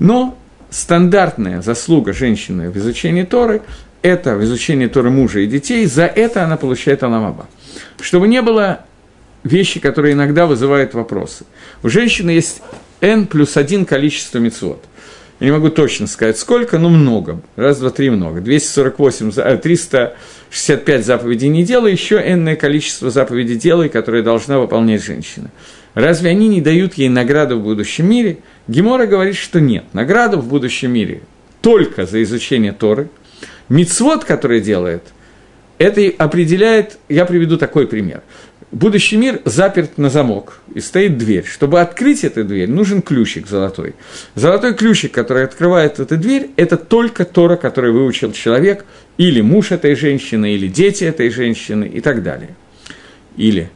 [SPEAKER 1] Но стандартная заслуга женщины в изучении Торы – это в изучении Торы мужа и детей, за это она получает Аламаба. Чтобы не было вещи, которые иногда вызывают вопросы. У женщины есть n плюс один количество мецвод – я не могу точно сказать сколько, но много. Раз, два, три, много. 248, 365 заповедей не делай, еще энное количество заповедей делай, которые должна выполнять женщина. Разве они не дают ей награду в будущем мире? Гемора говорит, что нет. Награду в будущем мире только за изучение Торы. Мицвод, который делает, это определяет, я приведу такой пример будущий мир заперт на замок, и стоит дверь. Чтобы открыть эту дверь, нужен ключик золотой. Золотой ключик, который открывает эту дверь, это только Тора, который выучил человек, или муж этой женщины, или дети этой женщины, и так далее. Или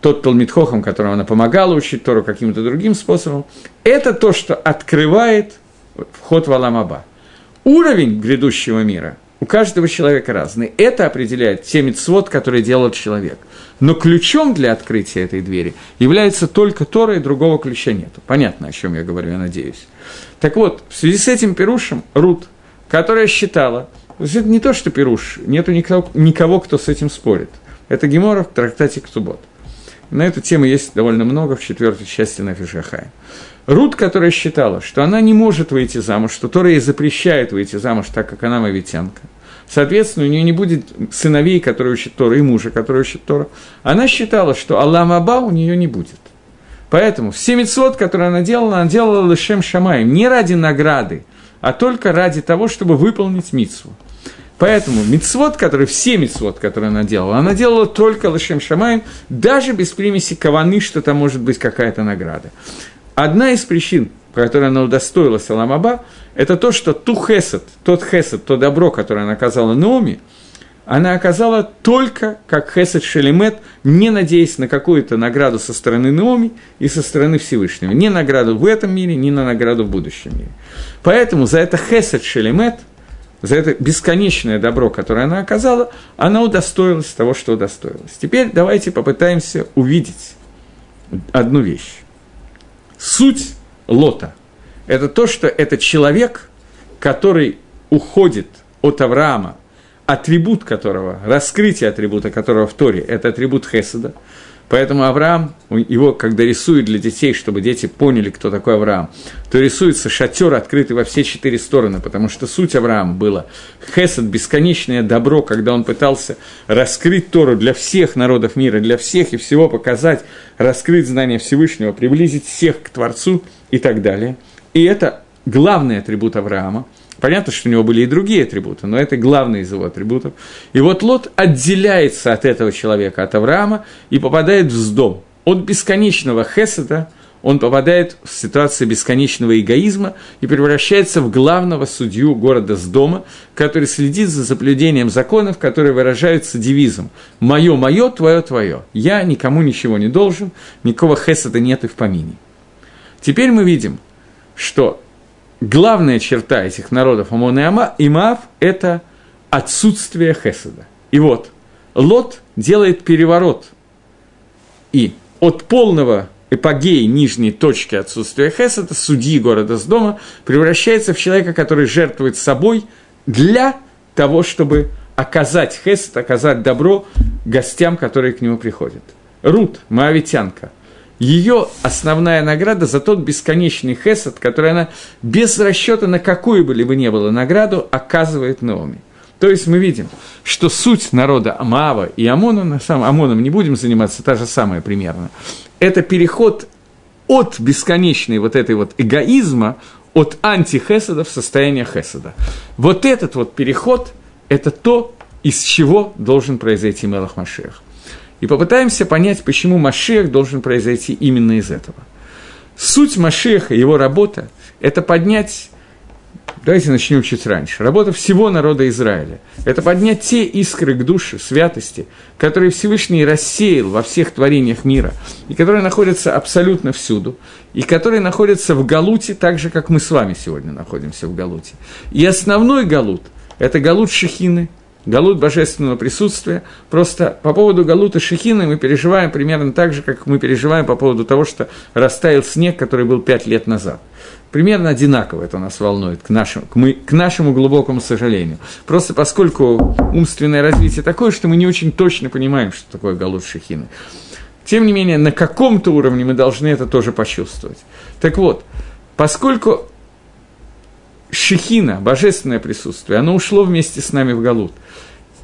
[SPEAKER 1] тот Талмитхохам, которому она помогала учить Тору каким-то другим способом, это то, что открывает вход в Аламаба. Уровень грядущего мира у каждого человека разный. Это определяет те мецвод, которые делает человек. Но ключом для открытия этой двери является только Тора, и другого ключа нет. Понятно, о чем я говорю, я надеюсь. Так вот, в связи с этим Перушем Рут, которая считала, это не то, что Перуш, нету никого, никого, кто с этим спорит. Это Гемора в трактате Ктубот. На эту тему есть довольно много в четвертой части на. Рут, которая считала, что она не может выйти замуж, что Тора ей запрещает выйти замуж, так как она мавитянка. Соответственно, у нее не будет сыновей, которые учат Тора, и мужа, который учит Тора. Она считала, что Аллам Аба у нее не будет. Поэтому все мецвод, которые она делала, она делала лишем шамаем, не ради награды, а только ради того, чтобы выполнить мицву. Поэтому мицвод, который, все мицвод, которые она делала, она делала только лишем шамаем, даже без примеси каваны, что там может быть какая-то награда. Одна из причин, по которой она удостоилась Аламаба, это то, что ту хесед, тот хесед, то добро, которое она оказала Наоми, она оказала только как хесед шелемет, не надеясь на какую-то награду со стороны Наоми и со стороны Всевышнего. Ни награду в этом мире, ни на награду в будущем мире. Поэтому за это хесед шелемет, за это бесконечное добро, которое она оказала, она удостоилась того, что удостоилась. Теперь давайте попытаемся увидеть одну вещь. Суть Лота – это то, что это человек, который уходит от Авраама, атрибут которого, раскрытие атрибута которого в Торе, это атрибут Хеседа. Поэтому Авраам, его, когда рисуют для детей, чтобы дети поняли, кто такой Авраам, то рисуется шатер, открытый во все четыре стороны, потому что суть Авраама была Хесед, бесконечное добро, когда он пытался раскрыть Тору для всех народов мира, для всех и всего показать, раскрыть знание Всевышнего, приблизить всех к Творцу и так далее – и это главный атрибут Авраама. Понятно, что у него были и другие атрибуты, но это главный из его атрибутов. И вот Лот отделяется от этого человека, от Авраама, и попадает в сдом. От бесконечного хеседа он попадает в ситуацию бесконечного эгоизма и превращается в главного судью города Сдома, который следит за соблюдением законов, которые выражаются девизом «Мое, мое, твое, твое». Я никому ничего не должен, никакого хеседа нет и в помине. Теперь мы видим – что главная черта этих народов Амон и Маав – это отсутствие Хеседа. И вот, Лот делает переворот, и от полного эпогей нижней точки отсутствия Хесада, судьи города с дома, превращается в человека, который жертвует собой для того, чтобы оказать Хесад, оказать добро гостям, которые к нему приходят. Рут, моавитянка, ее основная награда за тот бесконечный хесед, который она без расчета на какую бы либо не было награду оказывает Наоми. То есть мы видим, что суть народа Амава и Амона, на самом Амоном не будем заниматься, та же самая примерно, это переход от бесконечной вот этой вот эгоизма, от антихеседа в состояние хеседа. Вот этот вот переход – это то, из чего должен произойти Мелах Машех. И попытаемся понять, почему Машех должен произойти именно из этого. Суть Машеха, его работа – это поднять Давайте начнем чуть раньше. Работа всего народа Израиля – это поднять те искры к душе, святости, которые Всевышний рассеял во всех творениях мира, и которые находятся абсолютно всюду, и которые находятся в Галуте, так же, как мы с вами сегодня находимся в Галуте. И основной Галут – это Галут Шехины, Галут божественного присутствия. Просто по поводу Галута Шехины мы переживаем примерно так же, как мы переживаем по поводу того, что растаял снег, который был пять лет назад. Примерно одинаково это нас волнует, к нашему, к, мы, к нашему глубокому сожалению. Просто поскольку умственное развитие такое, что мы не очень точно понимаем, что такое галут шехины. Тем не менее, на каком-то уровне мы должны это тоже почувствовать. Так вот, поскольку шехина, божественное присутствие, оно ушло вместе с нами в галут,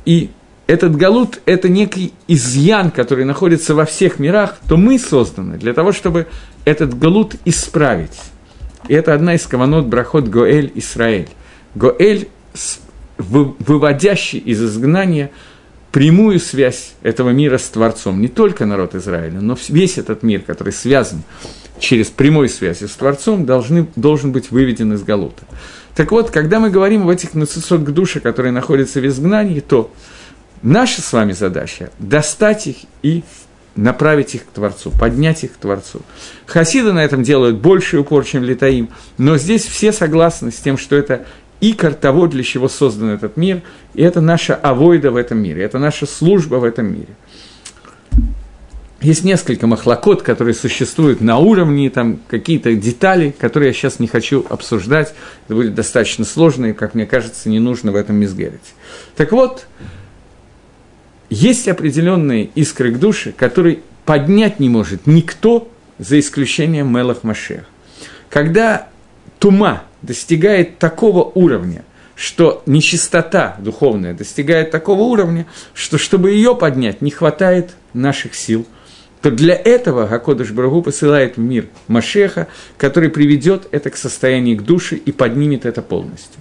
[SPEAKER 1] и этот галут – это некий изъян, который находится во всех мирах, то мы созданы для того, чтобы этот галут исправить. И это одна из каванот брахот Гоэль Исраэль. Гоэль, выводящий из изгнания прямую связь этого мира с Творцом. Не только народ Израиля, но весь этот мир, который связан через прямой связи с Творцом, должны, должен быть выведен из Галута. Так вот, когда мы говорим об этих нацисот к которые находятся в изгнании, то наша с вами задача – достать их и направить их к Творцу, поднять их к Творцу. Хасиды на этом делают больший упор, чем Литаим, но здесь все согласны с тем, что это икор того, для чего создан этот мир, и это наша авойда в этом мире, это наша служба в этом мире. Есть несколько махлокот, которые существуют на уровне, там какие-то детали, которые я сейчас не хочу обсуждать, это будет достаточно сложно и, как мне кажется, не нужно в этом мизгерить. Так вот, есть определенные искры к душе, которые поднять не может никто, за исключением Мелах Машех. Когда тума достигает такого уровня, что нечистота духовная достигает такого уровня, что чтобы ее поднять, не хватает наших сил, то для этого Гакодыш Брагу посылает в мир Машеха, который приведет это к состоянию к душе и поднимет это полностью.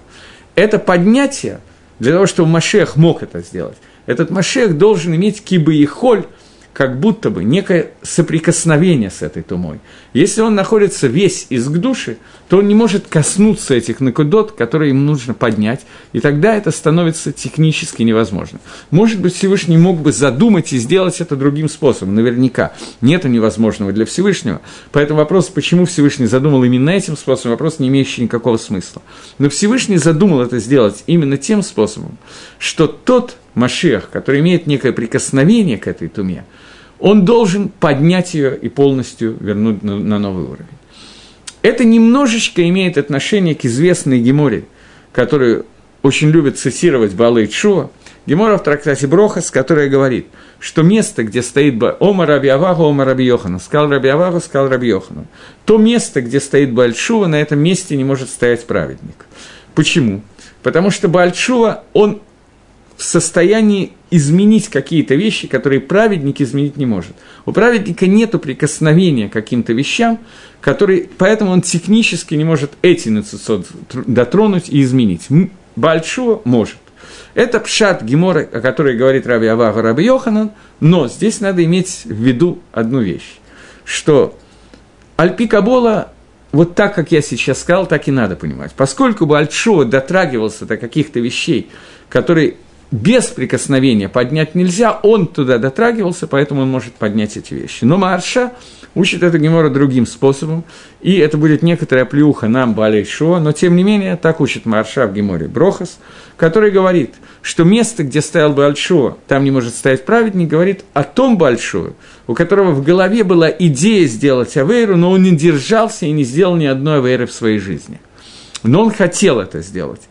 [SPEAKER 1] Это поднятие, для того, чтобы Машех мог это сделать, этот Машех должен иметь кибы и холь, как будто бы некое соприкосновение с этой тумой. Если он находится весь из к души, то он не может коснуться этих накудот, которые ему нужно поднять, и тогда это становится технически невозможно. Может быть, Всевышний мог бы задумать и сделать это другим способом, наверняка. Нет невозможного для Всевышнего, поэтому вопрос, почему Всевышний задумал именно этим способом, вопрос, не имеющий никакого смысла. Но Всевышний задумал это сделать именно тем способом, что тот Машех, который имеет некое прикосновение к этой туме, он должен поднять ее и полностью вернуть на, новый уровень. Это немножечко имеет отношение к известной Геморе, которую очень любит цитировать Бала и Чуа, Гемора в трактате Брохас, которая говорит, что место, где стоит Ома Раби Авагу, Ома Раби Йохану, сказал Раби Авагу, сказал Раби Йохану, то место, где стоит Бальшува, на этом месте не может стоять праведник. Почему? Потому что Бальшува, он в состоянии изменить какие-то вещи, которые праведник изменить не может. У праведника нет прикосновения к каким-то вещам, которые, поэтому он технически не может эти нацисот дотронуть и изменить. Большого может. Это пшат Гемора, о которой говорит Раби Авага Раби Йоханан, но здесь надо иметь в виду одну вещь, что Альпи Кабола вот так, как я сейчас сказал, так и надо понимать. Поскольку Альтшуа дотрагивался до каких-то вещей, которые без прикосновения поднять нельзя, он туда дотрагивался, поэтому он может поднять эти вещи. Но Марша учит это Гемора другим способом, и это будет некоторая плюха нам, Балей Шо, но тем не менее так учит Марша в Геморе Брохас, который говорит, что место, где стоял Бальшо, там не может стоять праведник, говорит о том Большую, у которого в голове была идея сделать Авейру, но он не держался и не сделал ни одной Авейры в своей жизни. Но он хотел это сделать.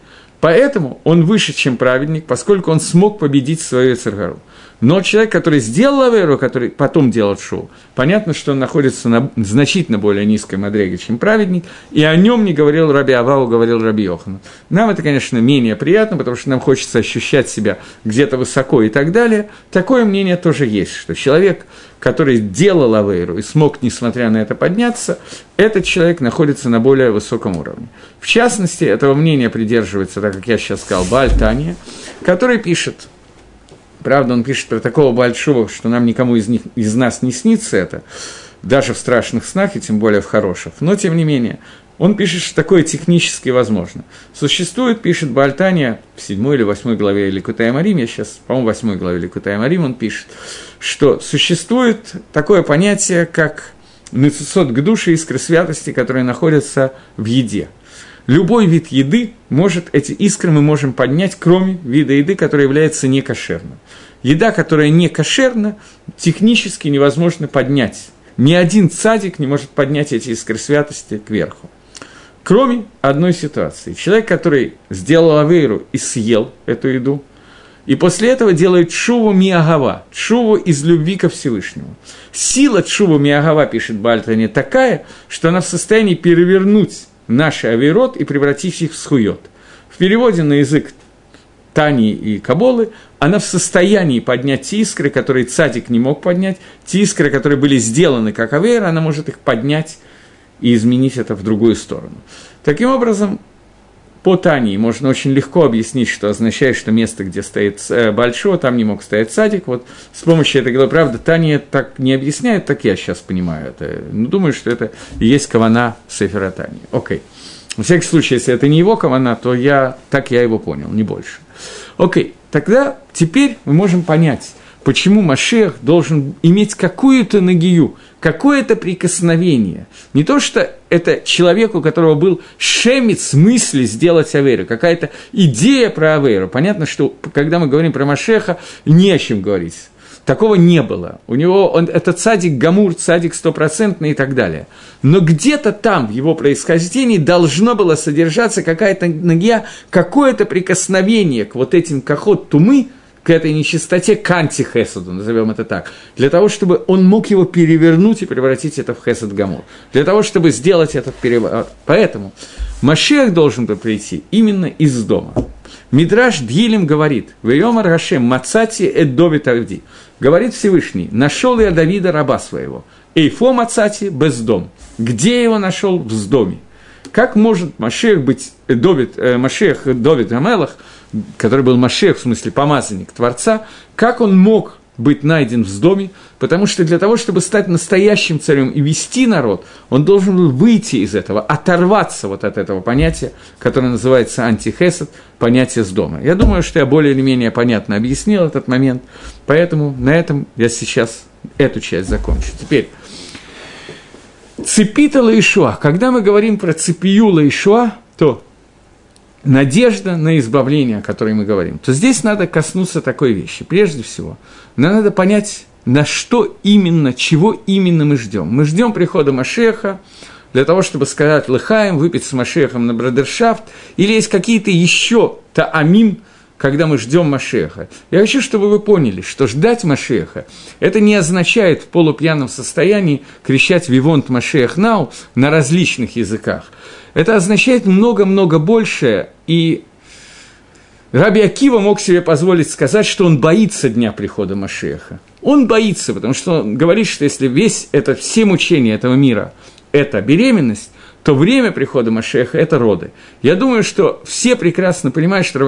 [SPEAKER 1] Поэтому он выше, чем праведник, поскольку он смог победить свою Цергару. Но человек, который сделал Аверу, который потом делал шоу, понятно, что он находится на значительно более низкой мадреге, чем праведник, и о нем не говорил Раби Авау, говорил Раби Йохан. Нам это, конечно, менее приятно, потому что нам хочется ощущать себя где-то высоко и так далее. Такое мнение тоже есть, что человек, который делал Авейру и смог, несмотря на это, подняться, этот человек находится на более высоком уровне. В частности, этого мнения придерживается, так как я сейчас сказал, Бальтания, который пишет – Правда, он пишет про такого большого, что нам никому из, них, из нас не снится это, даже в страшных снах, и тем более в хороших. Но, тем не менее, он пишет, что такое технически возможно. Существует, пишет Бальтания в 7 или 8 главе Ликутая Марим, я сейчас, по-моему, в 8 главе Ликутая Марим, он пишет, что существует такое понятие, как нецесот к душе искры святости, которые находятся в еде – Любой вид еды может, эти искры мы можем поднять, кроме вида еды, которая является некошерным. Еда, которая не кошерна, технически невозможно поднять. Ни один цадик не может поднять эти искры святости кверху. Кроме одной ситуации. Человек, который сделал авейру и съел эту еду, и после этого делает шуву миагава, шуву из любви ко Всевышнему. Сила шуву миагава, пишет Бальтани, такая, что она в состоянии перевернуть наши авирот и превратить их в схует. В переводе на язык Тани и Каболы, она в состоянии поднять те искры, которые цадик не мог поднять, те искры, которые были сделаны как авейра, она может их поднять и изменить это в другую сторону. Таким образом, по Тани можно очень легко объяснить, что означает, что место, где стоит э, большое, там не мог стоять садик. Вот с помощью этой главы, правда, Тани так не объясняет, так я сейчас понимаю это. Ну, думаю, что это и есть кавана Сефера Тани. Окей. В всяком случае, если это не его кавана, то я, так я его понял, не больше. Окей, тогда теперь мы можем понять, почему Машех должен иметь какую-то нагию, какое-то прикосновение. Не то, что это человек, у которого был шемец мысли сделать Аверу, какая-то идея про Аверу. Понятно, что когда мы говорим про Машеха, не о чем говорить. Такого не было. У него он, это цадик Гамур, цадик стопроцентный и так далее. Но где-то там, в его происхождении, должно было содержаться какая-то нагия, какое-то прикосновение к вот этим кахот тумы, к этой нечистоте, к антихесаду, назовем это так, для того, чтобы он мог его перевернуть и превратить это в хесад гамур, для того, чтобы сделать этот переворот. Поэтому Машех должен был прийти именно из дома. Мидраш Дилем говорит, «Вейомар Гашем мацати эд Довид Авди». Говорит Всевышний, «Нашел я Давида, раба своего, эйфо мацати бездом». Где его нашел? В доме. Как может Машех быть, э, Довид, э, Машех Довид Амелах – который был Машех, в смысле помазанник Творца, как он мог быть найден в доме, потому что для того, чтобы стать настоящим царем и вести народ, он должен был выйти из этого, оторваться вот от этого понятия, которое называется антихесед, понятие с дома. Я думаю, что я более или менее понятно объяснил этот момент, поэтому на этом я сейчас эту часть закончу. Теперь, цепита Лаишуа. Когда мы говорим про цепию Лаишуа, то надежда на избавление, о которой мы говорим, то здесь надо коснуться такой вещи. Прежде всего, нам надо понять, на что именно, чего именно мы ждем. Мы ждем прихода Машеха для того, чтобы сказать Лыхаем, выпить с Машехом на бродершафт, или есть какие-то еще таамим, когда мы ждем Машеха. Я хочу, чтобы вы поняли, что ждать Машеха – это не означает в полупьяном состоянии кричать «Вивонт Машех Нау» на различных языках – это означает много-много большее, и Раби Акива мог себе позволить сказать, что он боится дня прихода Машеха. Он боится, потому что он говорит, что если весь это, все мучения этого мира – это беременность, то время прихода Машеха – это роды. Я думаю, что все прекрасно понимают, что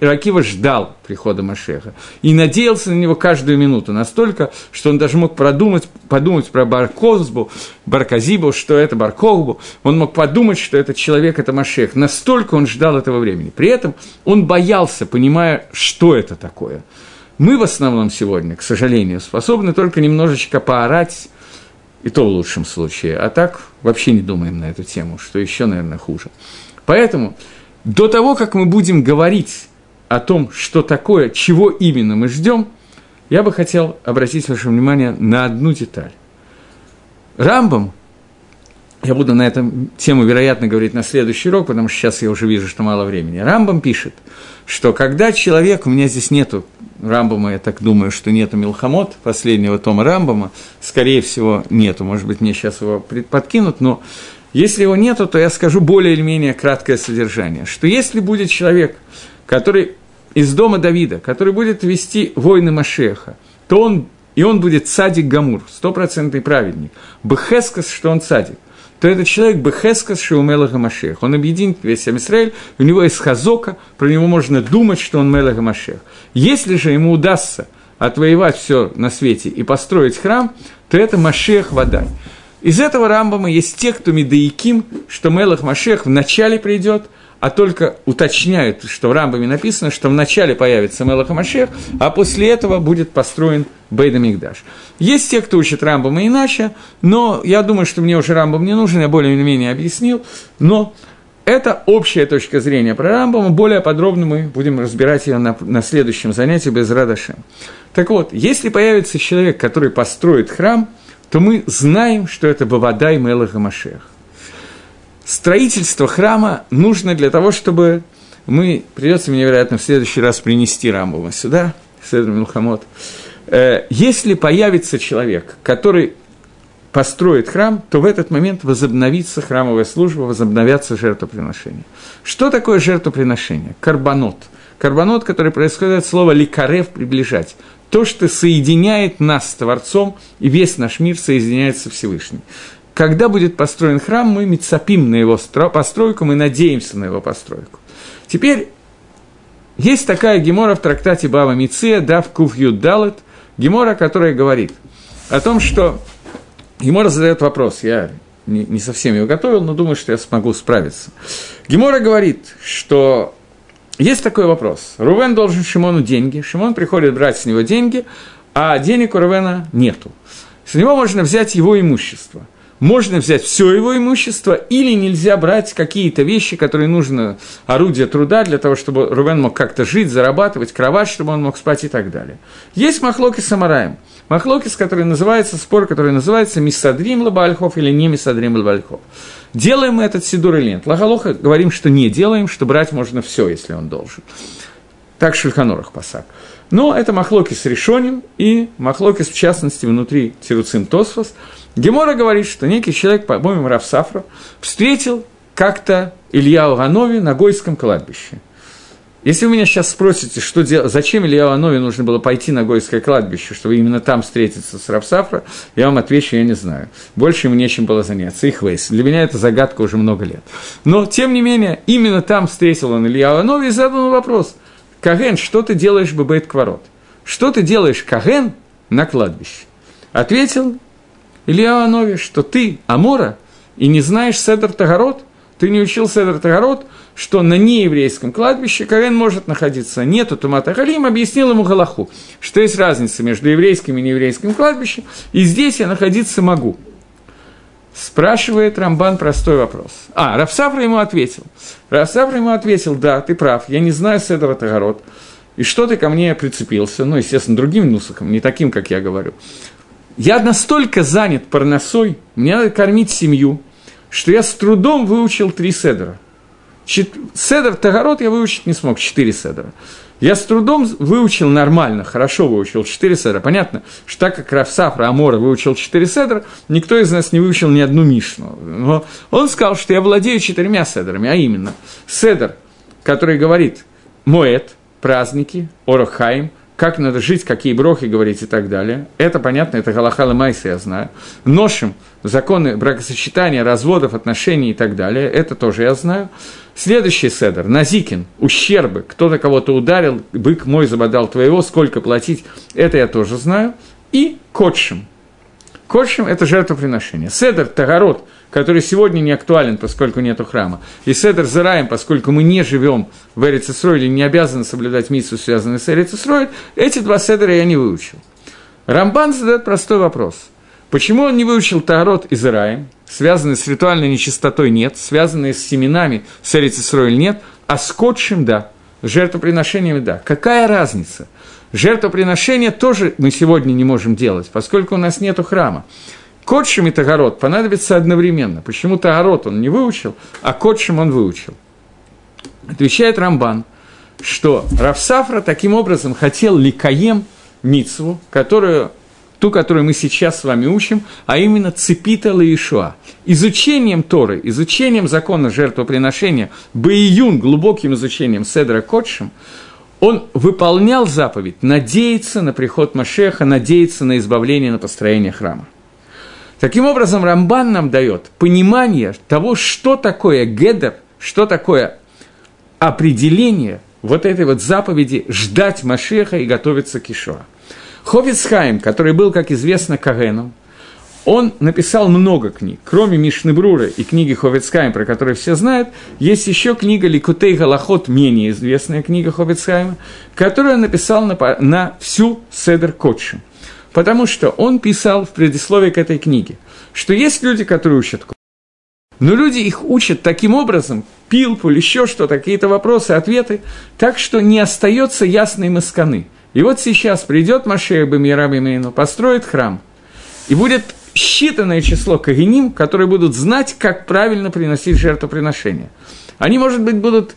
[SPEAKER 1] Ракива ждал прихода Машеха и надеялся на него каждую минуту, настолько, что он даже мог продумать, подумать про Баркозбу, Барказибу, что это Барковбу, он мог подумать, что этот человек – это Машех. Настолько он ждал этого времени. При этом он боялся, понимая, что это такое. Мы в основном сегодня, к сожалению, способны только немножечко поорать, и то в лучшем случае. А так вообще не думаем на эту тему, что еще, наверное, хуже. Поэтому до того, как мы будем говорить о том, что такое, чего именно мы ждем, я бы хотел обратить ваше внимание на одну деталь. Рамбом, я буду на эту тему, вероятно, говорить на следующий урок, потому что сейчас я уже вижу, что мало времени. Рамбом пишет, что когда человек, у меня здесь нету Рамбома, я так думаю, что нету Милхамот, последнего тома Рамбома, скорее всего, нету, может быть, мне сейчас его подкинут, но если его нету, то я скажу более или менее краткое содержание, что если будет человек, который из дома Давида, который будет вести войны Машеха, то он, и он будет цадик Гамур, стопроцентный праведник, Бехескас, что он цадик, то этот человек Бехескас Шиумелаха Машех. Он объединит весь Амисраэль, у него есть хазока, про него можно думать, что он Мелаха Машех. Если же ему удастся отвоевать все на свете и построить храм, то это Машех Вадай. Из этого Рамбама есть те, кто медаиким, что Мелах Машех вначале придет, а только уточняют, что в Рамбаме написано, что вначале появится Мелах Машех, а после этого будет построен Бейда Мигдаш. Есть те, кто учит Рамбама иначе, но я думаю, что мне уже Рамбам не нужен, я более или менее объяснил, но это общая точка зрения про Рамбама, более подробно мы будем разбирать ее на, на следующем занятии без Радашем. Так вот, если появится человек, который построит храм, то мы знаем, что это Бавадай Мелаха Машех. Строительство храма нужно для того, чтобы мы, придется мне, вероятно, в следующий раз принести Рамбама сюда, Седр Милхамот, Э, если появится человек, который построит храм, то в этот момент возобновится храмовая служба, возобновятся жертвоприношения. Что такое жертвоприношение? Карбонот. Карбонот, который происходит от слова «ликарев» – «приближать». То, что соединяет нас с Творцом, и весь наш мир соединяется Всевышним. Когда будет построен храм, мы мецапим на его постройку, мы надеемся на его постройку. Теперь есть такая гемора в трактате Бава Миция, Дав Кув Юдалет, Гемора, которая говорит о том, что... Гемора задает вопрос, я не, не совсем его готовил, но думаю, что я смогу справиться. Гемора говорит, что есть такой вопрос. Рувен должен Шимону деньги, Шимон приходит брать с него деньги, а денег у Рувена нету. С него можно взять его имущество – можно взять все его имущество, или нельзя брать какие-то вещи, которые нужно, орудие труда для того, чтобы Рувен мог как-то жить, зарабатывать, кровать, чтобы он мог спать и так далее. Есть махлоки с Амараем. Махлокис, который называется, спор, который называется Мисадрим Лабальхов или не Мисадрим Лабальхов. Делаем мы этот Сидур или нет? Лагалоха говорим, что не делаем, что брать можно все, если он должен. Так Шульханорах пасак. Но это Махлокис решоним и Махлокис, в частности, внутри Тируцин Тосфос – Гемора говорит, что некий человек, по-моему, Рафсафра, встретил как-то Илья Уганови на Гойском кладбище. Если вы меня сейчас спросите, что дел... зачем Илья Уганови нужно было пойти на Гойское кладбище, чтобы именно там встретиться с Рафсафра, я вам отвечу, я не знаю. Больше ему нечем было заняться. Их вейс. Для меня это загадка уже много лет. Но, тем не менее, именно там встретил он Илья Уганови и задал вопрос. Каген, что ты делаешь в Бейт Кварот? Что ты делаешь, Каген, на кладбище? Ответил Илья Анови, что ты Амора и не знаешь Седр Тагород, ты не учил Седр Тагород, что на нееврейском кладбище Карен может находиться. Нету Тумата Халим, объяснил ему Галаху, что есть разница между еврейским и нееврейским кладбищем, и здесь я находиться могу. Спрашивает Рамбан простой вопрос. А, Рафсафра ему ответил. Рафсафра ему ответил, да, ты прав, я не знаю Седра Тагород. И что ты ко мне прицепился? Ну, естественно, другим нусахом, не таким, как я говорю я настолько занят парносой, мне надо кормить семью, что я с трудом выучил три седра. Чет... Седр Тагород я выучить не смог, четыре седра. Я с трудом выучил нормально, хорошо выучил четыре седра. Понятно, что так как Рафсафра Амора выучил четыре седра, никто из нас не выучил ни одну Мишну. Но он сказал, что я владею четырьмя седрами, а именно седр, который говорит Моэт, праздники, Орохаим, как надо жить, какие брохи говорить и так далее. Это понятно, это Галахала Майса, я знаю. Ношим законы бракосочетания, разводов, отношений и так далее, это тоже я знаю. Следующий седер, Назикин, ущербы, кто-то кого-то ударил, бык мой забодал твоего, сколько платить, это я тоже знаю. И Котшим. Котшим – это жертвоприношение. Седер, Тагород, который сегодня не актуален, поскольку нет храма. И Седер Зараем, поскольку мы не живем в Эрицесройле, не обязаны соблюдать миссию, связанную с Эрицесройль, эти два Седера я не выучил. Рамбан задает простой вопрос. Почему он не выучил Тагород и Зараем, связанные с ритуальной нечистотой нет, связанные с семенами с Эрицесройль нет, а с Котшим – да, жертвоприношениями – да. Какая разница? Жертвоприношения тоже мы сегодня не можем делать, поскольку у нас нет храма. Котшим и Тагород понадобится одновременно. Почему Тагород он не выучил, а Котшим он выучил? Отвечает Рамбан, что Равсафра таким образом хотел ликаем мицву, которую, ту, которую мы сейчас с вами учим, а именно цепита Лаишуа. Изучением Торы, изучением закона жертвоприношения, Баиюн, глубоким изучением Седра Котшим, он выполнял заповедь надеяться на приход Машеха, надеяться на избавление, на построение храма. Таким образом, Рамбан нам дает понимание того, что такое гедер, что такое определение вот этой вот заповеди ждать Машеха и готовиться к Ишуа. Ховицхайм, который был, как известно, Кагеном, он написал много книг. Кроме Мишны Брура и книги Ховицхайм, про которые все знают, есть еще книга Ликутей Галахот, менее известная книга Ховицхайма, которую он написал на, на всю Седер Котшим. Потому что он писал в предисловии к этой книге, что есть люди, которые учат но люди их учат таким образом, пилпу или еще что-то, какие-то вопросы, ответы, так что не остается ясной масканы. И вот сейчас придет Машея Бамирабимейну, построит храм, и будет считанное число кагеним, которые будут знать, как правильно приносить жертвоприношения. Они, может быть, будут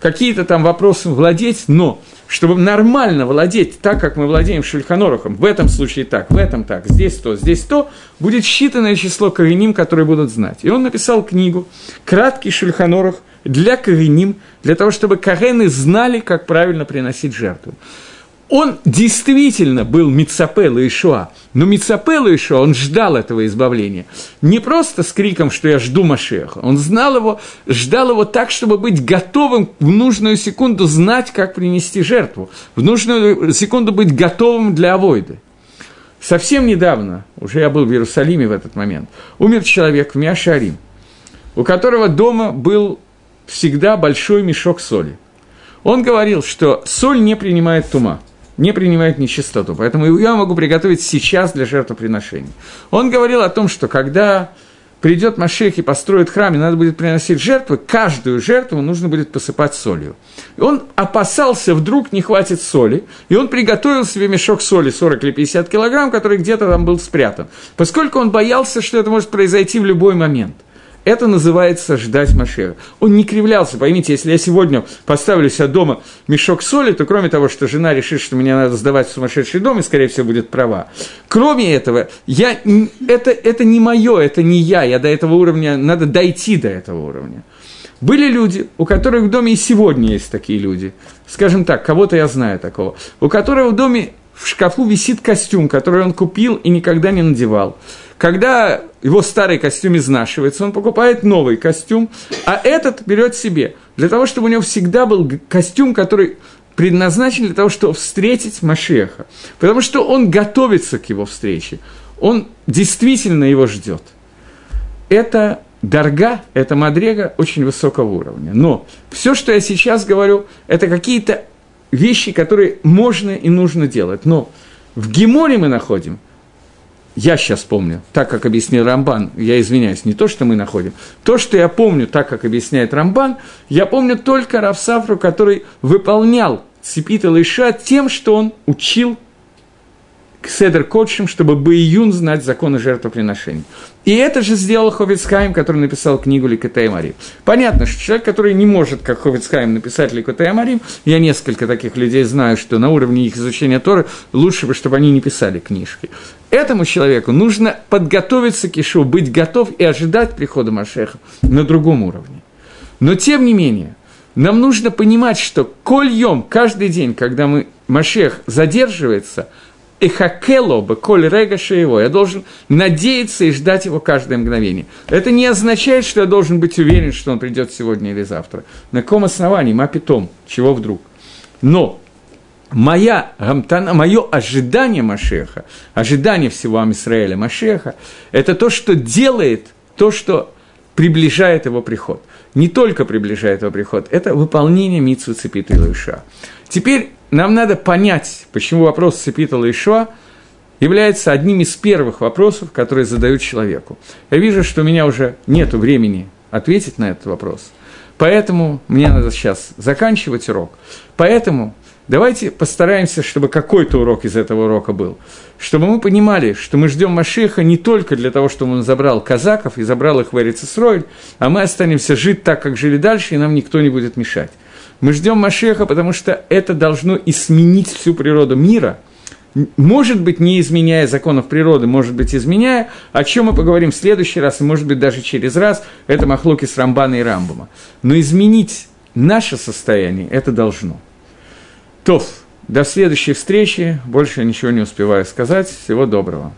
[SPEAKER 1] какие-то там вопросы владеть, но чтобы нормально владеть так, как мы владеем Шульханорухом, в этом случае так, в этом так, здесь то, здесь то, будет считанное число кореним, которые будут знать. И он написал книгу «Краткий Шульханорух для кореним», для того, чтобы корены знали, как правильно приносить жертву он действительно был Мицапел Ишуа, но Мицапел Ишуа, он ждал этого избавления. Не просто с криком, что я жду Машеха, он знал его, ждал его так, чтобы быть готовым в нужную секунду знать, как принести жертву, в нужную секунду быть готовым для авойды. Совсем недавно, уже я был в Иерусалиме в этот момент, умер человек в Миашарим, у которого дома был всегда большой мешок соли. Он говорил, что соль не принимает тума – не принимает нечистоту. Поэтому я могу приготовить сейчас для жертвоприношений. Он говорил о том, что когда придет Машех и построит храм, и надо будет приносить жертвы, каждую жертву нужно будет посыпать солью. И он опасался, вдруг не хватит соли, и он приготовил себе мешок соли 40 или 50 килограмм, который где-то там был спрятан, поскольку он боялся, что это может произойти в любой момент. Это называется ждать Машеха. Он не кривлялся. Поймите, если я сегодня поставлю себе дома мешок соли, то кроме того, что жена решит, что мне надо сдавать в сумасшедший дом, и, скорее всего, будет права. Кроме этого, я, это, это не мое, это не я. Я до этого уровня, надо дойти до этого уровня. Были люди, у которых в доме и сегодня есть такие люди. Скажем так, кого-то я знаю такого. У которого в доме в шкафу висит костюм, который он купил и никогда не надевал. Когда его старый костюм изнашивается, он покупает новый костюм, а этот берет себе, для того, чтобы у него всегда был костюм, который предназначен для того, чтобы встретить Машеха. Потому что он готовится к его встрече. Он действительно его ждет. Это Дарга, это Мадрега очень высокого уровня. Но все, что я сейчас говорю, это какие-то вещи, которые можно и нужно делать. Но в Геморе мы находим я сейчас помню, так как объяснил Рамбан, я извиняюсь, не то, что мы находим, то, что я помню, так как объясняет Рамбан, я помню только Равсафру, который выполнял Цепита Лыша тем, что он учил Седер Котшим, чтобы Баиюн знать законы жертвоприношений. И это же сделал Ховицхайм, который написал книгу Ликотея Марим. Понятно, что человек, который не может, как Ховицхайм, написать Ликотея Марим, я несколько таких людей знаю, что на уровне их изучения Торы лучше бы, чтобы они не писали книжки. Этому человеку нужно подготовиться к Ишу, быть готов и ожидать прихода Машеха на другом уровне. Но тем не менее, нам нужно понимать, что кольем каждый день, когда мы Машех задерживается, эхакело бы коль рега его, я должен надеяться и ждать его каждое мгновение. Это не означает, что я должен быть уверен, что он придет сегодня или завтра. На каком основании? Мапитом, чего вдруг? Но моя гамтана, мое ожидание Машеха, ожидание всего Амисраэля Машеха, это то, что делает то, что приближает его приход. Не только приближает его приход, это выполнение Митсу Цепита и Лыша. Теперь нам надо понять, почему вопрос Цепита Лыша является одним из первых вопросов, которые задают человеку. Я вижу, что у меня уже нет времени ответить на этот вопрос, поэтому мне надо сейчас заканчивать урок. Поэтому Давайте постараемся, чтобы какой-то урок из этого урока был. Чтобы мы понимали, что мы ждем Машеха не только для того, чтобы он забрал казаков и забрал их в Эрицесроль, а мы останемся жить так, как жили дальше, и нам никто не будет мешать. Мы ждем Машеха, потому что это должно изменить всю природу мира, может быть, не изменяя законов природы, может быть, изменяя, о чем мы поговорим в следующий раз, и, может быть, даже через раз, это Махлоки с Рамбана и Рамбума. Но изменить наше состояние это должно. То, до следующей встречи. Больше ничего не успеваю сказать. Всего доброго.